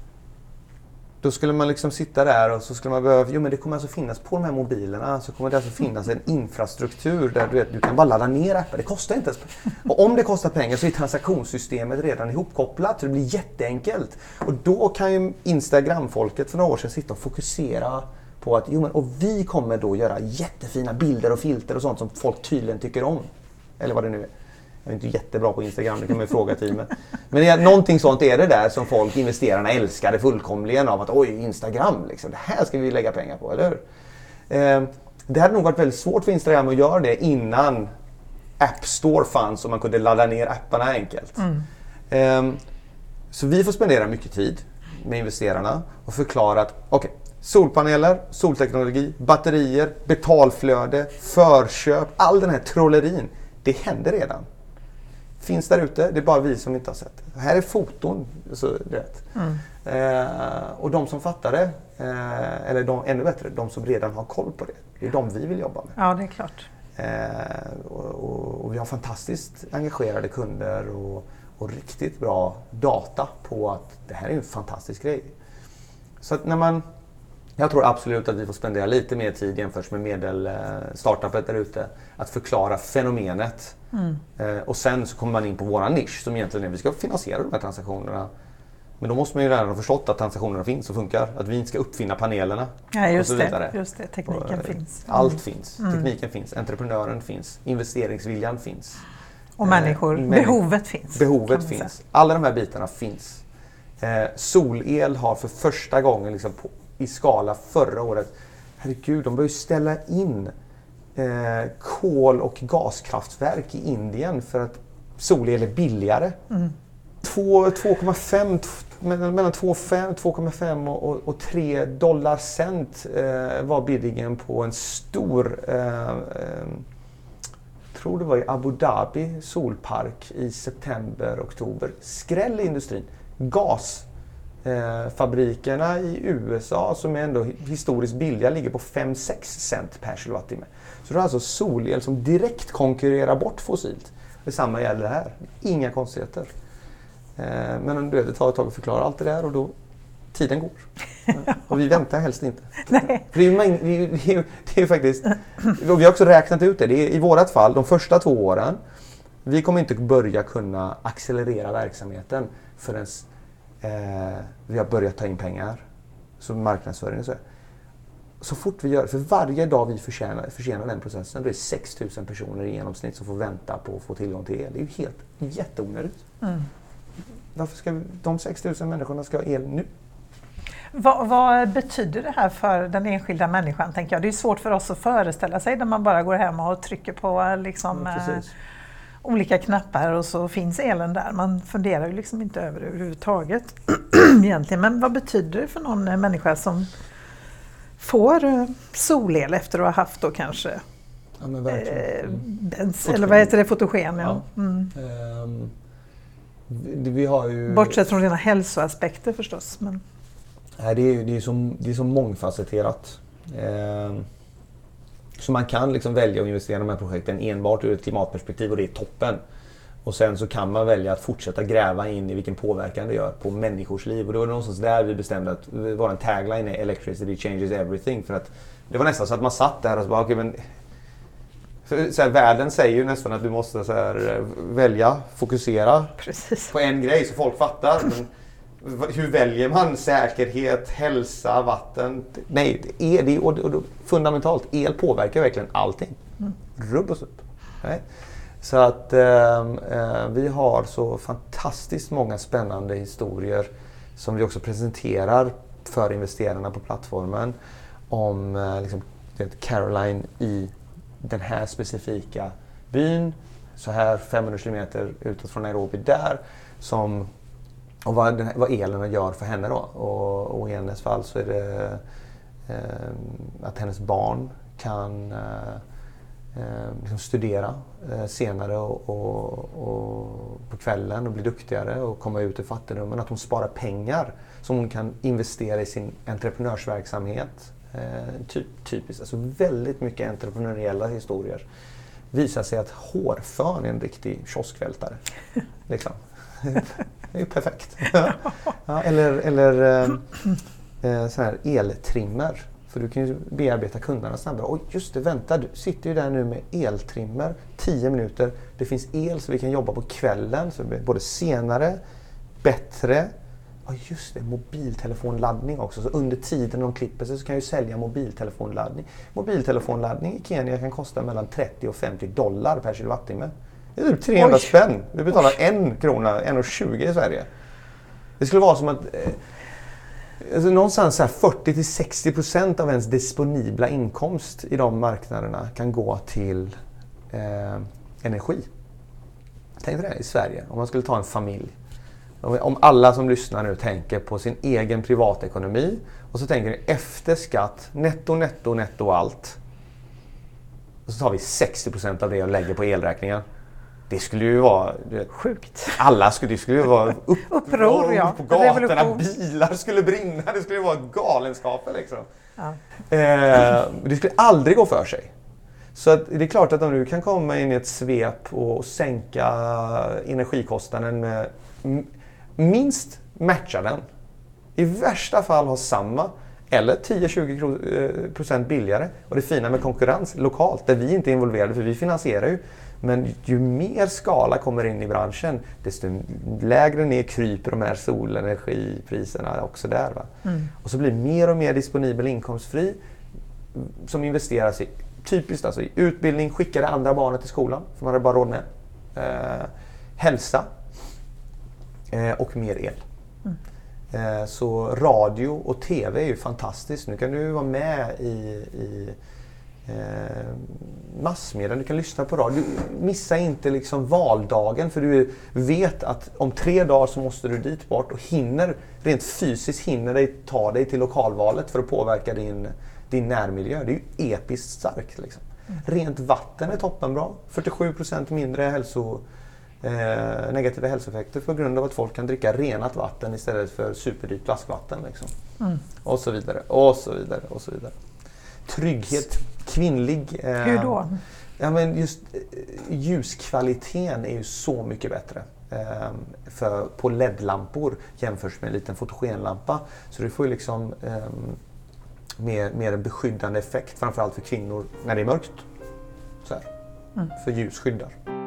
då skulle man liksom sitta där och så skulle man behöva, jo men det kommer alltså finnas på de här mobilerna så kommer det alltså finnas en infrastruktur där du, vet, du kan bara ladda ner appar. Det kostar inte ens Och om det kostar pengar så är transaktionssystemet redan ihopkopplat så det blir jätteenkelt. Och då kan ju Instagram-folket för några år sedan sitta och fokusera på att jo, men, och vi kommer då göra jättefina bilder och filter och sånt som folk tydligen tycker om. Eller vad det nu är. Jag är inte jättebra på Instagram, det kan man ju fråga teamet. Men det, någonting sånt är det där som folk, investerarna älskade fullkomligen av att oj, Instagram, liksom, det här ska vi lägga pengar på, eller hur? Eh, det hade nog varit väldigt svårt för Instagram att göra det innan App Store fanns och man kunde ladda ner apparna enkelt. Mm. Eh, så vi får spendera mycket tid med investerarna och förklara att okay, solpaneler, solteknologi, batterier, betalflöde, förköp, all den här trollerin. Det händer redan finns där ute. Det är bara vi som inte har sett det. Här är foton. Så, rätt. Mm. Eh, och de som fattar det, eh, eller de, ännu bättre, de som redan har koll på det. Det är de vi vill jobba med. Ja, det är klart. Eh, och, och, och, vi har fantastiskt engagerade kunder och, och, riktigt bra data på att det här är en fantastisk grej. Så att när man jag tror absolut att vi får spendera lite mer tid jämfört med medel eh, där ute. Att förklara fenomenet. Mm. Eh, och sen så kommer man in på våran nisch som egentligen är att vi ska finansiera de här transaktionerna. Men då måste man ju redan ha förstått att transaktionerna finns och funkar. Att vi inte ska uppfinna panelerna. Ja, just, det, just det. Tekniken och, eh, finns. Mm. Allt finns. Mm. Tekniken finns. Entreprenören finns. Investeringsviljan finns. Och människor. Eh, behovet finns. Behovet finns. Alla de här bitarna finns. Eh, solel har för första gången liksom på i skala förra året. Herregud, de började ställa in eh, kol och gaskraftverk i Indien för att solel är billigare. Mm. 2,5 mellan 2,5 och, och 3 dollar cent eh, var biddingen på en stor, eh, eh, tror det var i Abu Dhabi solpark i september, oktober. Skräll i industrin. Gas Eh, fabrikerna i USA som är ändå historiskt billiga ligger på 5-6 cent per kilowattimme. Så det är alltså solel som direkt konkurrerar bort fossilt. Detsamma gäller här. Inga konstigheter. Eh, men du vet, det tar ett tag att förklara allt det där och då tiden går. Och vi väntar helst inte. Nej. För det, är, det, är, det är faktiskt, och vi har också räknat ut det. det är, I vårat fall, de första två åren, vi kommer inte börja kunna accelerera verksamheten förrän Eh, vi har börjat ta in pengar. Så marknadsföring och så. Så fort vi gör för varje dag vi förtjänar, förtjänar den processen, då är det 6 000 personer i genomsnitt som får vänta på att få tillgång till el. Det är ju helt jätteonödigt. Mm. Varför ska vi, de 6 000 människorna ska ha el nu? Vad, vad, betyder det här för den enskilda människan? Tänker jag. Det är svårt för oss att föreställa sig när man bara går hem och trycker på liksom, ja, olika knappar och så finns elen där. Man funderar ju liksom inte över det överhuvudtaget egentligen. Men vad betyder det för någon människa som får eh, solel efter att ha haft då kanske ja, eh, bens, eller vad heter det, fotogen? Ja. ja. Mm. Um, vi, vi har ju... Bortsett från rena hälsoaspekter förstås. Men... Nej, det är, det är, så, det är så mångfacetterat. Um, så man kan liksom välja att investera i de här projekten enbart ur ett klimatperspektiv och det är toppen. Och sen så kan man välja att fortsätta gräva in i vilken påverkan det gör på människors liv. Och det var någonstans där vi bestämde att vår tagline är “Electricity changes everything”. För att det var nästan så att man satt där och så bara, okay, men så här, världen säger ju nästan att du måste så här, välja, fokusera Precis. på en grej så folk fattar. Men hur väljer man säkerhet, hälsa, vatten? Nej, el, det är, och, fundamentalt. El påverkar verkligen allting. Mm. Rubb och upp. Så att ehm, eh, vi har så fantastiskt många spännande historier som vi också presenterar för investerarna på plattformen. Om eh, liksom, Caroline i den här specifika byn, så här 500 kilometer utåt från Nairobi där, som och vad, den, vad elen gör för henne då. Och, och i hennes fall så är det eh, att hennes barn kan eh, liksom studera eh, senare och, och, och, på kvällen och bli duktigare och komma ut ur fattigdomen. Att hon sparar pengar som hon kan investera i sin entreprenörsverksamhet. Eh, typ, typiskt, alltså väldigt mycket entreprenöriella historier. Visar sig att hårfön är en riktig kioskvältare. liksom. Det är ju perfekt. ja, eller eller eh, sån här eltrimmer. För du kan ju bearbeta kunderna snabbare. Och just det, vänta, du sitter ju där nu med eltrimmer. 10 minuter. Det finns el så vi kan jobba på kvällen. Så det blir både senare, bättre. Ja just det, mobiltelefonladdning också. Så under tiden de klipper sig så kan jag ju sälja mobiltelefonladdning. Mobiltelefonladdning i Kenya kan kosta mellan 30 och 50 dollar per kilowattimme. Det är typ 300 Oj. spänn. Vi betalar Oj. en krona, 1,20 i Sverige. Det skulle vara som att eh, alltså någonstans 40-60 procent av ens disponibla inkomst i de marknaderna kan gå till eh, energi. Tänk dig det i Sverige, om man skulle ta en familj. Om alla som lyssnar nu tänker på sin egen privatekonomi och så tänker ni efter skatt, netto, netto, netto allt. Och så tar vi 60 procent av det och lägger på elräkningar. Det skulle ju vara... Sjukt. Alla skulle, det skulle ju vara upp, uppror ja. på gatorna, bilar skulle brinna, det skulle ju vara galenskaper liksom. Ja. Eh, det skulle aldrig gå för sig. Så att det är klart att om du kan komma in i ett svep och sänka energikostnaden med minst matcha den. I värsta fall ha samma eller 10-20% eh, billigare. Och det fina med konkurrens lokalt, där vi inte är involverade, för vi finansierar ju. Men ju mer skala kommer in i branschen, desto lägre ner kryper de här solenergipriserna också där. Va? Mm. Och så blir mer och mer disponibel inkomstfri som investeras i typiskt alltså i utbildning, skicka det andra barnet till skolan, för man hade bara råd med. Eh, hälsa eh, och mer el. Mm. Eh, så radio och TV är ju fantastiskt. Nu kan du vara med i, i eh, massmedia, du kan lyssna på radio. Missa inte liksom valdagen för du vet att om tre dagar så måste du dit bort och hinner, rent fysiskt hinner dig ta dig till lokalvalet för att påverka din, din närmiljö. Det är ju episkt starkt. Liksom. Mm. Rent vatten är toppenbra. 47% mindre hälso, eh, negativa hälsoeffekter på grund av att folk kan dricka renat vatten istället för superdyrt flaskvatten. Liksom. Mm. Och så vidare, och så vidare, och så vidare. Trygghet, kvinnlig. Eh, Hur då? Ja, men just eh, ljuskvaliteten är ju så mycket bättre eh, för, på LED-lampor jämfört med en liten fotogenlampa. Så du får ju liksom eh, mer, mer en beskyddande effekt, framförallt för kvinnor när det är mörkt. Så. Mm. För ljus skyddar.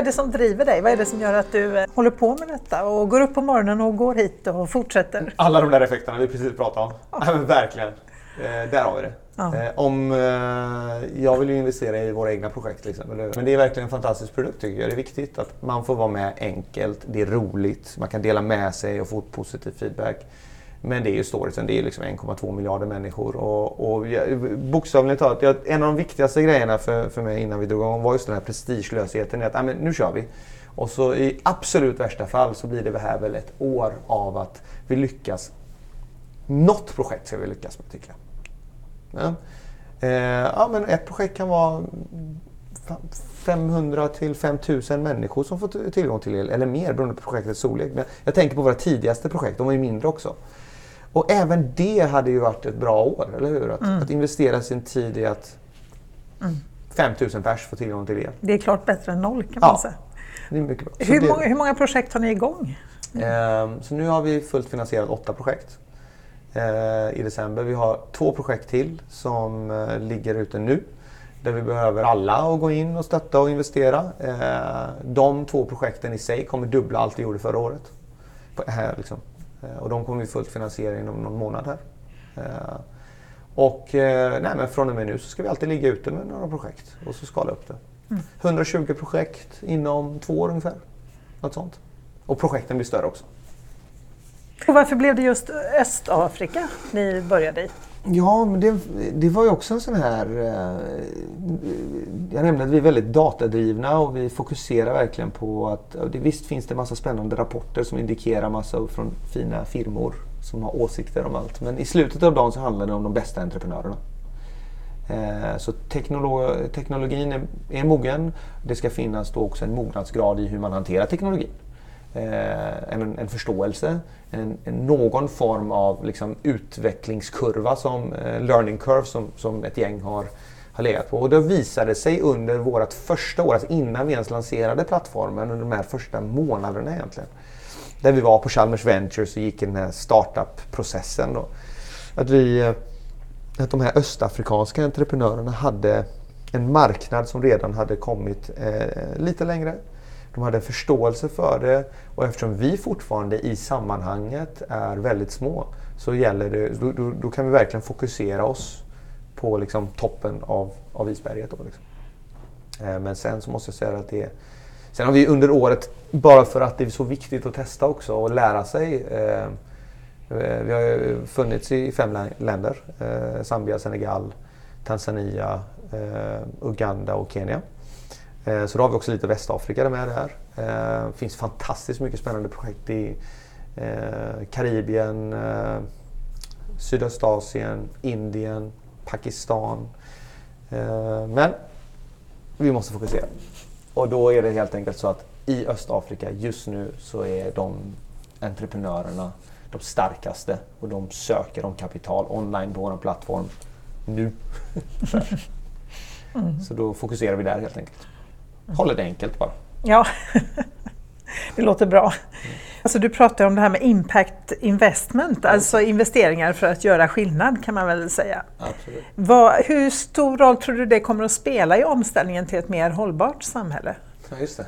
Är det som driver dig? Vad är det som gör att du eh, håller på med detta och går upp på morgonen och går hit och fortsätter? Alla de där effekterna vi precis pratade om. Ja. Ja, verkligen. Eh, där har vi det. Ja. Eh, om, eh, jag vill ju investera i våra egna projekt. Liksom, Men det är verkligen en fantastisk produkt tycker jag. Det är viktigt att man får vara med enkelt, det är roligt, man kan dela med sig och få positiv feedback. Men det är ju storiesen, det är liksom 1,2 miljarder människor. Och, och bokstavligt talat, en av de viktigaste grejerna för, för mig innan vi drog igång var just den här prestigelösheten. Att, men, nu kör vi. Och så i absolut värsta fall så blir det här väl ett år av att vi lyckas. Något projekt ska vi lyckas med tycker jag. Ja. Eh, ja, men ett projekt kan vara 500 till 5000 människor som får tillgång till el, eller mer beroende på projektets storlek. Men jag tänker på våra tidigaste projekt, de var ju mindre också. Och även det hade ju varit ett bra år, eller hur? Att, mm. att investera sin tid i att mm. 5000 pers får tillgång till el. Det är klart bättre än noll kan ja, man säga. Det är mycket bra. Hur, det... många, hur många projekt har ni igång? Mm. så nu har vi fullt finansierat åtta projekt eh, i december. Vi har två projekt till som eh, ligger ute nu. Där vi behöver alla att gå in och stötta och investera. Eh, de två projekten i sig kommer dubbla allt vi gjorde förra året. Här liksom. Eh, och de kommer vi fullt finansiera inom någon månad här. Eh, och nej, men från och med nu så ska vi alltid ligga ute med några projekt och så skala upp det. Mm. 120 projekt inom två år ungefär. Något sånt. Och projekten blir större också. Och varför blev det just Östafrika ni började i? Ja, men det, det var ju också en sån här... Eh, jag nämnde att vi är väldigt datadrivna och vi fokuserar verkligen på att... Det, visst finns det massa spännande rapporter som indikerar massa från fina firmor som har åsikter om allt. Men i slutet av dagen så handlar det om de bästa entreprenörerna. Eh, så teknolo teknologin är, är mogen. Det ska finnas då också en mognadsgrad i hur man hanterar teknologin. Eh, en, en förståelse, en, en, någon form av liksom utvecklingskurva, som eh, learning curve som, som ett gäng har, har legat på. Och det visade sig under vårt första år, alltså innan vi ens lanserade plattformen, under de här första månaderna egentligen, där vi var på Chalmers Ventures och gick i den här startup-processen. Då, att, vi, eh, att de här östafrikanska entreprenörerna hade en marknad som redan hade kommit eh, lite längre de hade en förståelse för det och eftersom vi fortfarande i sammanhanget är väldigt små så gäller det, då, då, då kan vi verkligen fokusera oss på liksom toppen av, av isberget. Då, liksom. Eh, men sen så måste jag säga att det Sen har vi under året, bara för att det är så viktigt att testa också och lära sig. Eh, eh vi har funnits i fem länder. Eh, Zambia, Senegal, Tanzania, eh, Uganda och Kenya. Eh, så då har vi också lite Västafrika med där. Det eh, finns fantastiskt mycket spännande projekt i eh, Karibien, Sydostasien, Indien, Pakistan. Men vi måste fokusera. Och då är det helt enkelt så att i Östafrika just nu så är de entreprenörerna de starkaste och de söker om kapital online på vår plattform nu. mm. Så då fokuserar vi där helt enkelt. Håller det enkelt bara. Ja, det låter bra. Alltså du pratar om det här med impact investment, alltså investeringar för att göra skillnad kan man väl säga. Absolut. Vad, hur stor roll tror du det kommer att spela i omställningen till ett mer hållbart samhälle? Ja, just det.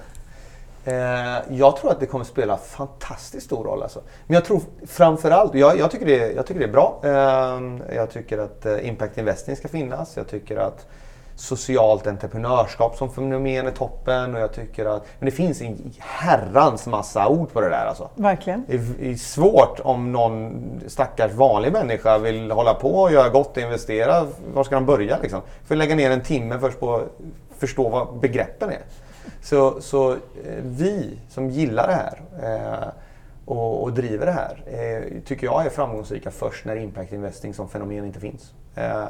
Eh, jag tror att det kommer att spela fantastiskt stor roll. Alltså. Men jag tror framförallt, jag, jag, tycker, det, jag tycker det är bra. Eh, jag tycker att eh, impact investing ska finnas. Jag tycker att socialt entreprenörskap som fenomen är toppen. Och jag tycker att, men det finns en herrans massa ord på det där. Alltså. Verkligen. Det är svårt om någon stackars vanlig människa vill hålla på och göra gott och investera. Var ska de börja liksom? För lägga ner en timme först på att förstå vad begreppen är. Så, så eh, vi som gillar det här eh, och, och, driver det här eh, tycker jag är framgångsrika först när impact investing som fenomen inte finns. Eh,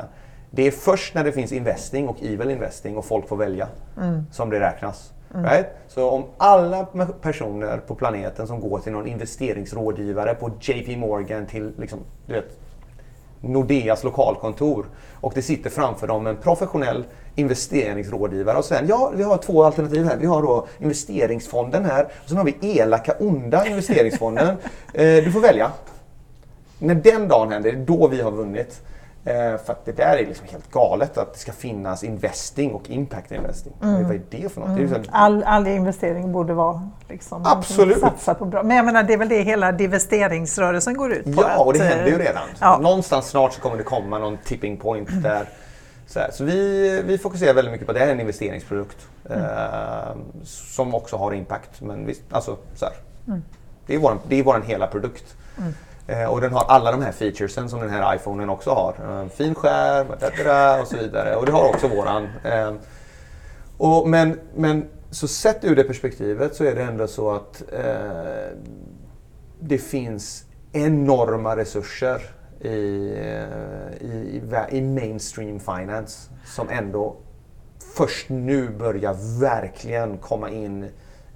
det är först när det finns investing och evil investing och folk får välja mm. som det räknas. Mm. Right? Så om alla personer på planeten som går till någon investeringsrådgivare på JP Morgan till liksom, du vet, Nordeas lokalkontor och det sitter framför dem en professionell investeringsrådgivare och säger ja, vi har två alternativ här. Vi har då investeringsfonden här och sen har vi elaka, onda investeringsfonden. eh, du får välja. När den dagen händer, det är då vi har vunnit. Eh, för att det där är liksom helt galet att det ska finnas investing och impact investing. Mm. Vad är det för något? Mm. Det liksom... all, all investering borde vara liksom, Absolut. satsa på bra. Men jag menar, det är väl det hela divesteringsrörelsen går ut på? Ja, och det händer ju eh, redan. Ja. Någonstans snart så kommer det komma någon tipping point mm. där. Så, så vi, vi fokuserar väldigt mycket på att det här är en investeringsprodukt mm. eh, som också har impact. Men vi, alltså, så mm. Det är vår, det är vår hela produkt. Eh, och den har alla de här featuresen som den här iPhonen också har. En fin skärm och så vidare. Och det har också våran. Ehm, och men, men så sett ur det perspektivet så är det ändå så att eh, det finns enorma resurser i, eh, i, i mainstream finance som ändå först nu börjar verkligen komma in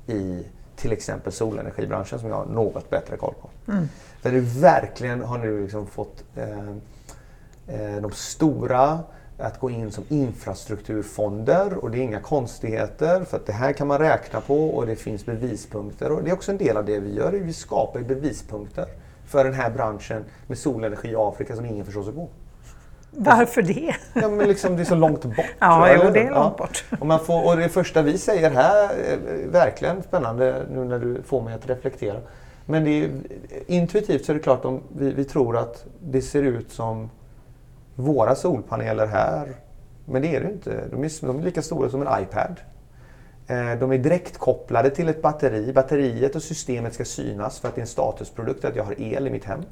i till exempel solenergibranschen som jag har något bättre koll på. Mm. Där du verkligen har nu liksom fått eh, eh, de stora att gå in som infrastrukturfonder och det är inga konstigheter för att det här kan man räkna på och det finns bevispunkter och det är också en del av det vi gör. Vi skapar bevispunkter för den här branschen med solenergi i Afrika som ingen förstår sig på. Varför det? Ja, men liksom, det är så långt bort. ja, jo, det är långt bort. Och, man får, och det första vi säger här, är verkligen spännande nu när du får mig att reflektera. Men det är, intuitivt så är det klart att vi, vi tror att det ser ut som våra solpaneler här. Men det är det inte. De är, de är lika stora som en iPad. Eh, de är direkt kopplade till ett batteri. Batteriet och systemet ska synas för att det är en statusprodukt att jag har el i mitt hem.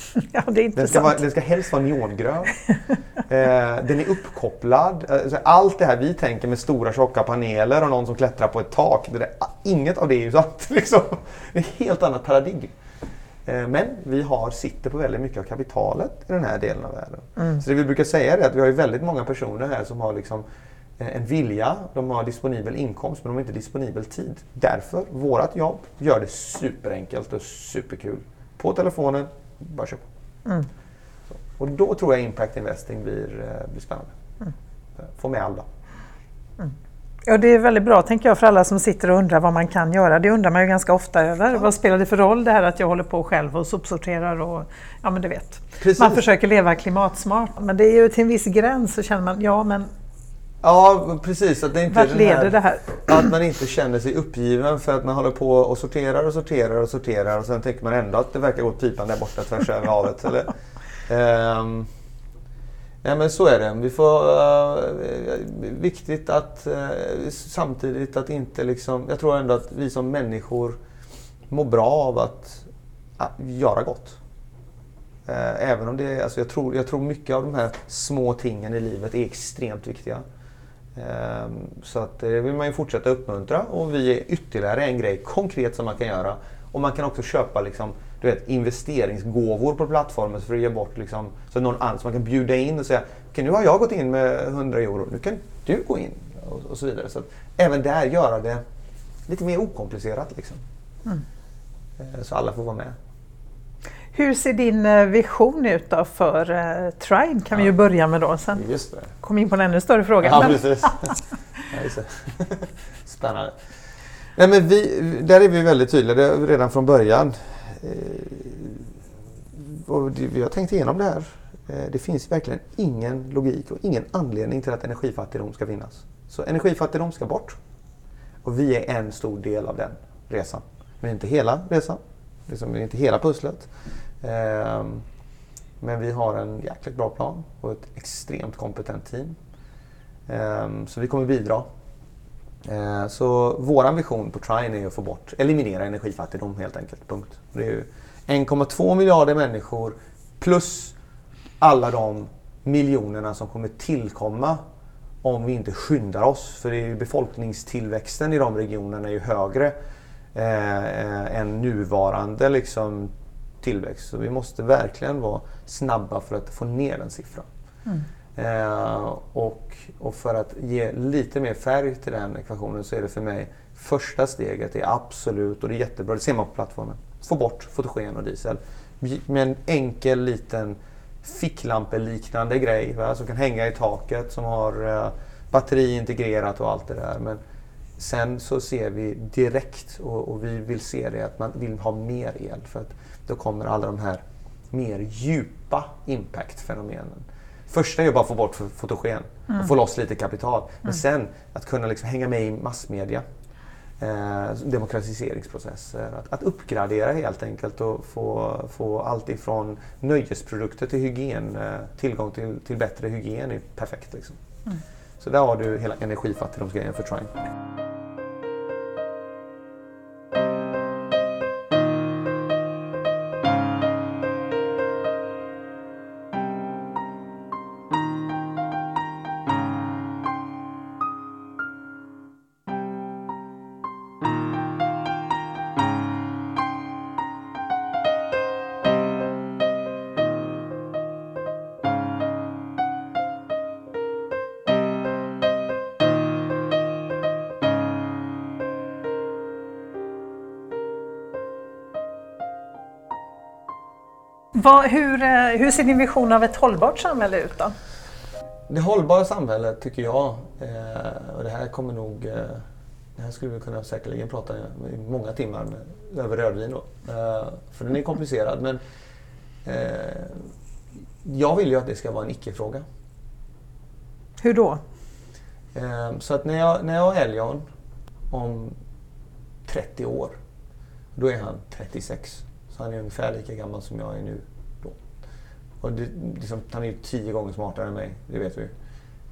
Ja, det är den, ska vara, den ska helst vara neongrön. eh, den är uppkopplad. Alltså, allt det här vi tänker med stora tjocka paneler och någon som klättrar på ett tak. Det där, inget av det är ju sant. Liksom. Det är ett helt annat paradigm. Eh, men vi har, sitter på väldigt mycket av kapitalet i den här delen av världen. Mm. Så det vi brukar säga är att vi har väldigt många personer här som har liksom eh, en vilja, de har disponibel inkomst men de har inte disponibel tid. Därför, vårt jobb gör det superenkelt och superkul. På telefonen, bara köpa. Mm. Och då tror jag impact investing blir, eh, blir spännande. Mm. Få med alla. Mm. Ja, det är väldigt bra tänker jag för alla som sitter och undrar vad man kan göra. Det undrar man ju ganska ofta över. Ja. Vad spelar det för roll det här att jag håller på själv och sopsorterar och ja men du vet. Precis. Man försöker leva klimatsmart men det är ju till en viss gräns så känner man ja men Ja, precis. Att det inte Vart leder här, det här? Att man inte känner sig uppgiven för att man håller på och sorterar och sorterar och sorterar och sen tänker man ändå att det verkar gå åt pipan där borta tvärs över havet. Eller, um, ja, men så är det. Vi får, uh, viktigt att uh, samtidigt att inte liksom... Jag tror ändå att vi som människor mår bra av att uh, göra gott. Eh, även om det alltså jag, tror, jag tror mycket av de här små tingen i livet är extremt viktiga. Ehm, så att det vill man ju fortsätta uppmuntra och vi är ytterligare en grej konkret som man kan göra. Och man kan också köpa liksom, du vet, investeringsgåvor på plattformen för att ge bort liksom, så någon annan. Man kan bjuda in och säga okay, nu har jag gått in med 100 euro, nu kan du gå in. Och, och så vidare. Så även där göra det lite mer okomplicerat. Liksom. Mm. Eh, så alla får vara med. Hur ser din eh, vision ut då för uh, Trine? kan ja. vi ju börja med då. Sen Just det. kom in på en ännu större fråga. Ja, precis. Spännande. Nej, men vi, där är vi väldigt tydliga redan från början. Eh, och vi har tänkt igenom det här. Det finns verkligen ingen logik och ingen anledning till att energifattigdom ska finnas. Så energifattigdom ska bort. Och vi är en stor del av den resan. Men inte hela resan. Liksom inte hela pusslet. Ehm, men vi har en jäkligt bra plan och ett extremt kompetent team. Ehm, så vi kommer bidra. Ehm, så vår vision på Trine är att få bort, eliminera energifattigdom helt enkelt. Punkt. Det är 1,2 miljarder människor plus alla de miljonerna som kommer tillkomma om vi inte skyndar oss. För det är befolkningstillväxten i de regionerna är ju högre eh, eh än nuvarande liksom, tillväxt. Så vi måste verkligen vara snabba för att få ner den siffran. Mm. Eh, och, och för att ge lite mer färg till den ekvationen så är det för mig första steget är absolut, och det är jättebra, det ser man på plattformen, få bort fotogen och diesel. Med en enkel liten ficklampor-liknande grej va, som kan hänga i taket som har eh, batteri integrerat och allt det där. Men sen så ser vi direkt och, och, vi vill se det att man vill ha mer el. För att då kommer alla de här mer djupa impact-fenomenen. Första är bara att få bort fotogen mm. och få loss lite kapital. Men mm. sen att kunna liksom hänga med i massmedia. Eh, demokratiseringsprocesser. Att, att uppgradera helt enkelt och få, få allt ifrån nöjesprodukter till hygien. Eh, tillgång till, till bättre hygien är perfekt. Liksom. Mm. Så där har du hela energifattigdomsgrejen för Trine. Vad, hur, eh, hur ser din vision av ett hållbart samhälle ut då? Det hållbara samhället tycker jag, eh, och det här kommer nog eh, det här skulle vi kunna säkerligen prata i många timmar med, över rödvin då. för den är komplicerad men jag vill ju att det ska vara en icke-fråga. Hur då? så att när jag, när jag har Eljon om 30 år, då är han 36. Så han är ungefär lika gammal som jag är nu. Då. Och det, liksom, han är ju tio gånger smartare än mig, det vet vi.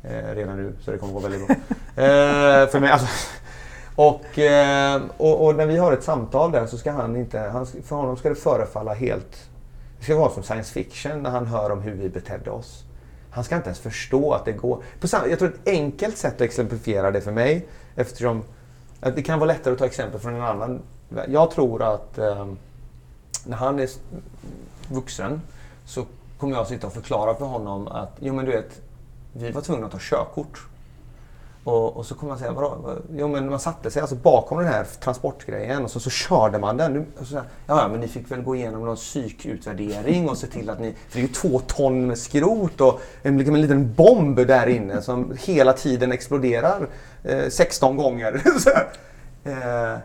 Eh, redan nu, så det kommer gå väldigt bra. eh, för mig, alltså. och, eh, och, och, när vi har ett samtal där så ska han inte, han, för honom ska det förefalla helt, det ska vara som science fiction när han hör om hur vi betedde oss. Han ska inte ens förstå att det går. På samma, jag tror ett enkelt sätt att exemplifiera det för mig, eftersom att det kan vara lättare att ta exempel från en annan. Jag tror att eh, när han är vuxen så kommer jag sitta och förklara för honom att jo men du vet, vi var tvungna att ta körkort. Och, och så kommer han säga, vadå? Jo men man satte sig alltså bakom den här transportgrejen och så, så körde man den. Och så, ja men ni fick väl gå igenom någon psykutvärdering och se till att ni... För det är ju två ton med skrot och en, liksom en liten bomb där inne som hela tiden exploderar eh, 16 gånger. så, eh,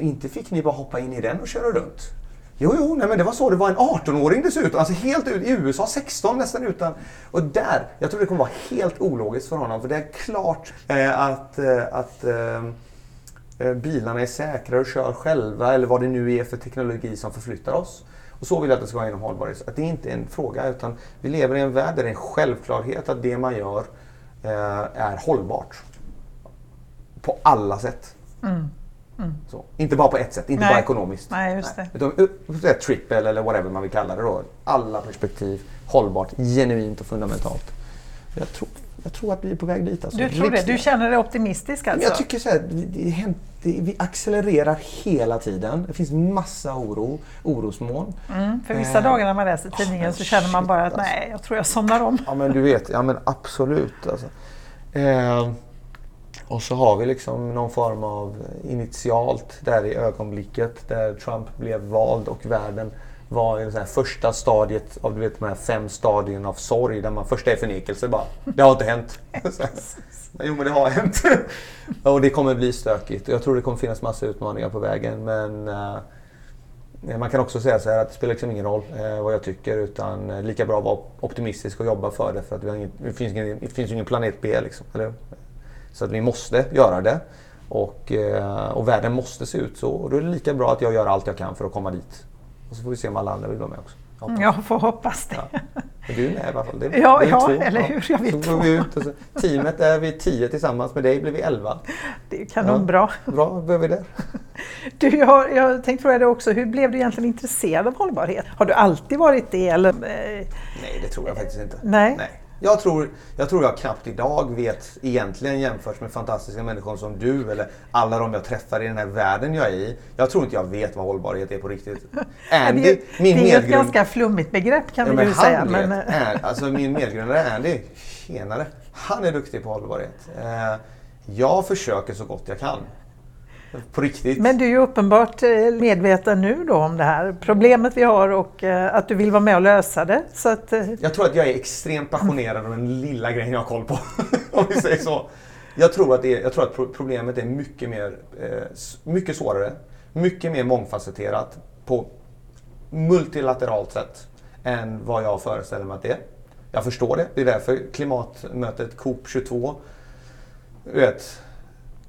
inte fick ni bara hoppa in i den och köra runt. Jo, jo, nej, men det var så. Det var en 18-åring dessutom. Alltså helt ut i USA, 16 nästan utan. Och där, jag tror det kommer vara helt ologiskt för honom. För det är klart eh, att, eh, att eh, eh, bilarna är säkrare och kör själva eller vad det nu är för teknologi som förflyttar oss. Och så vill jag att det ska vara inom hållbarhet. Att det är inte är en fråga utan vi lever i en värld där det är en självklarhet att det man gör eh, är hållbart. På alla sätt. Mm. Mm. Så. Inte bara på ett sätt, inte Nej. bara ekonomiskt. Nej, just det. Utan uh, triple eller whatever man vill kalla det då. Alla perspektiv, hållbart, genuint och fundamentalt. Jag tror, jag tror att vi är på väg dit. Alltså. Du tror det? Du känner dig optimistisk alltså? Jag tycker så här, det, det, vi accelererar hela tiden. Det finns massa oro, orosmoln. Mm, för vissa eh, dagar när man läser tidningen oh, så känner man bara att alltså. nej, jag tror jag somnar om. Ja men du vet, ja men absolut. Alltså. Eh, och så har vi liksom någon form av initialt där i ögonblicket där Trump blev vald och världen var i det första stadiet av du vet, de här fem stadierna av sorg. Där man första är förnekelse bara. Det har inte hänt. jo men det har hänt. och det kommer bli stökigt. Jag tror det kommer finnas massa utmaningar på vägen. Men uh, man kan också säga så här att det spelar liksom ingen roll uh, vad jag tycker. Utan uh, lika bra att vara optimistisk och jobba för det. För att vi har ingen, det, finns ingen, det finns ingen planet B. Liksom, eller? Så att vi måste göra det. Och, eh, och världen måste se ut så. Och då är det lika bra att jag gör allt jag kan för att komma dit. Och så får vi se om alla andra vill vara med också. Jag, jag får hoppas det. Ja. Men du är med i alla fall. Det, ja, det ja eller hur. Jag vet så går vi ut och så, teamet är vi tio tillsammans med dig blir vi elva. Det är kanonbra. Ja, bra, behöver vi det. Du, jag, jag tänkte fråga dig också, hur blev du egentligen intresserad av hållbarhet? Har du alltid varit det? Eller? Nej, det tror jag faktiskt inte. Nej. Nej. Jag tror, jag tror jag knappt idag vet egentligen jämfört med fantastiska människor som du eller alla de jag träffar i den här världen jag är i. Jag tror inte jag vet vad hållbarhet är på riktigt. Andy, det, min det är ett ganska flummigt begrepp kan ja, vi ju säga. Men... Är, alltså min medgrundare Andy, tjenare, han är duktig på hållbarhet. Eh, jag försöker så gott jag kan. På riktigt. Men du är ju uppenbart eh, medveten nu då om det här problemet vi har och eh, att du vill vara med och lösa det. Så att, eh, jag tror att jag är extremt passionerad om den lilla grejen jag har koll på. om vi säger så. Jag tror att, är, jag tror att problemet är mycket, mer, mycket svårare, mycket mer mångfacetterat på multilateralt sätt än vad jag föreställer mig att det är. Jag förstår det. Det är därför klimatmötet COP 22 vet,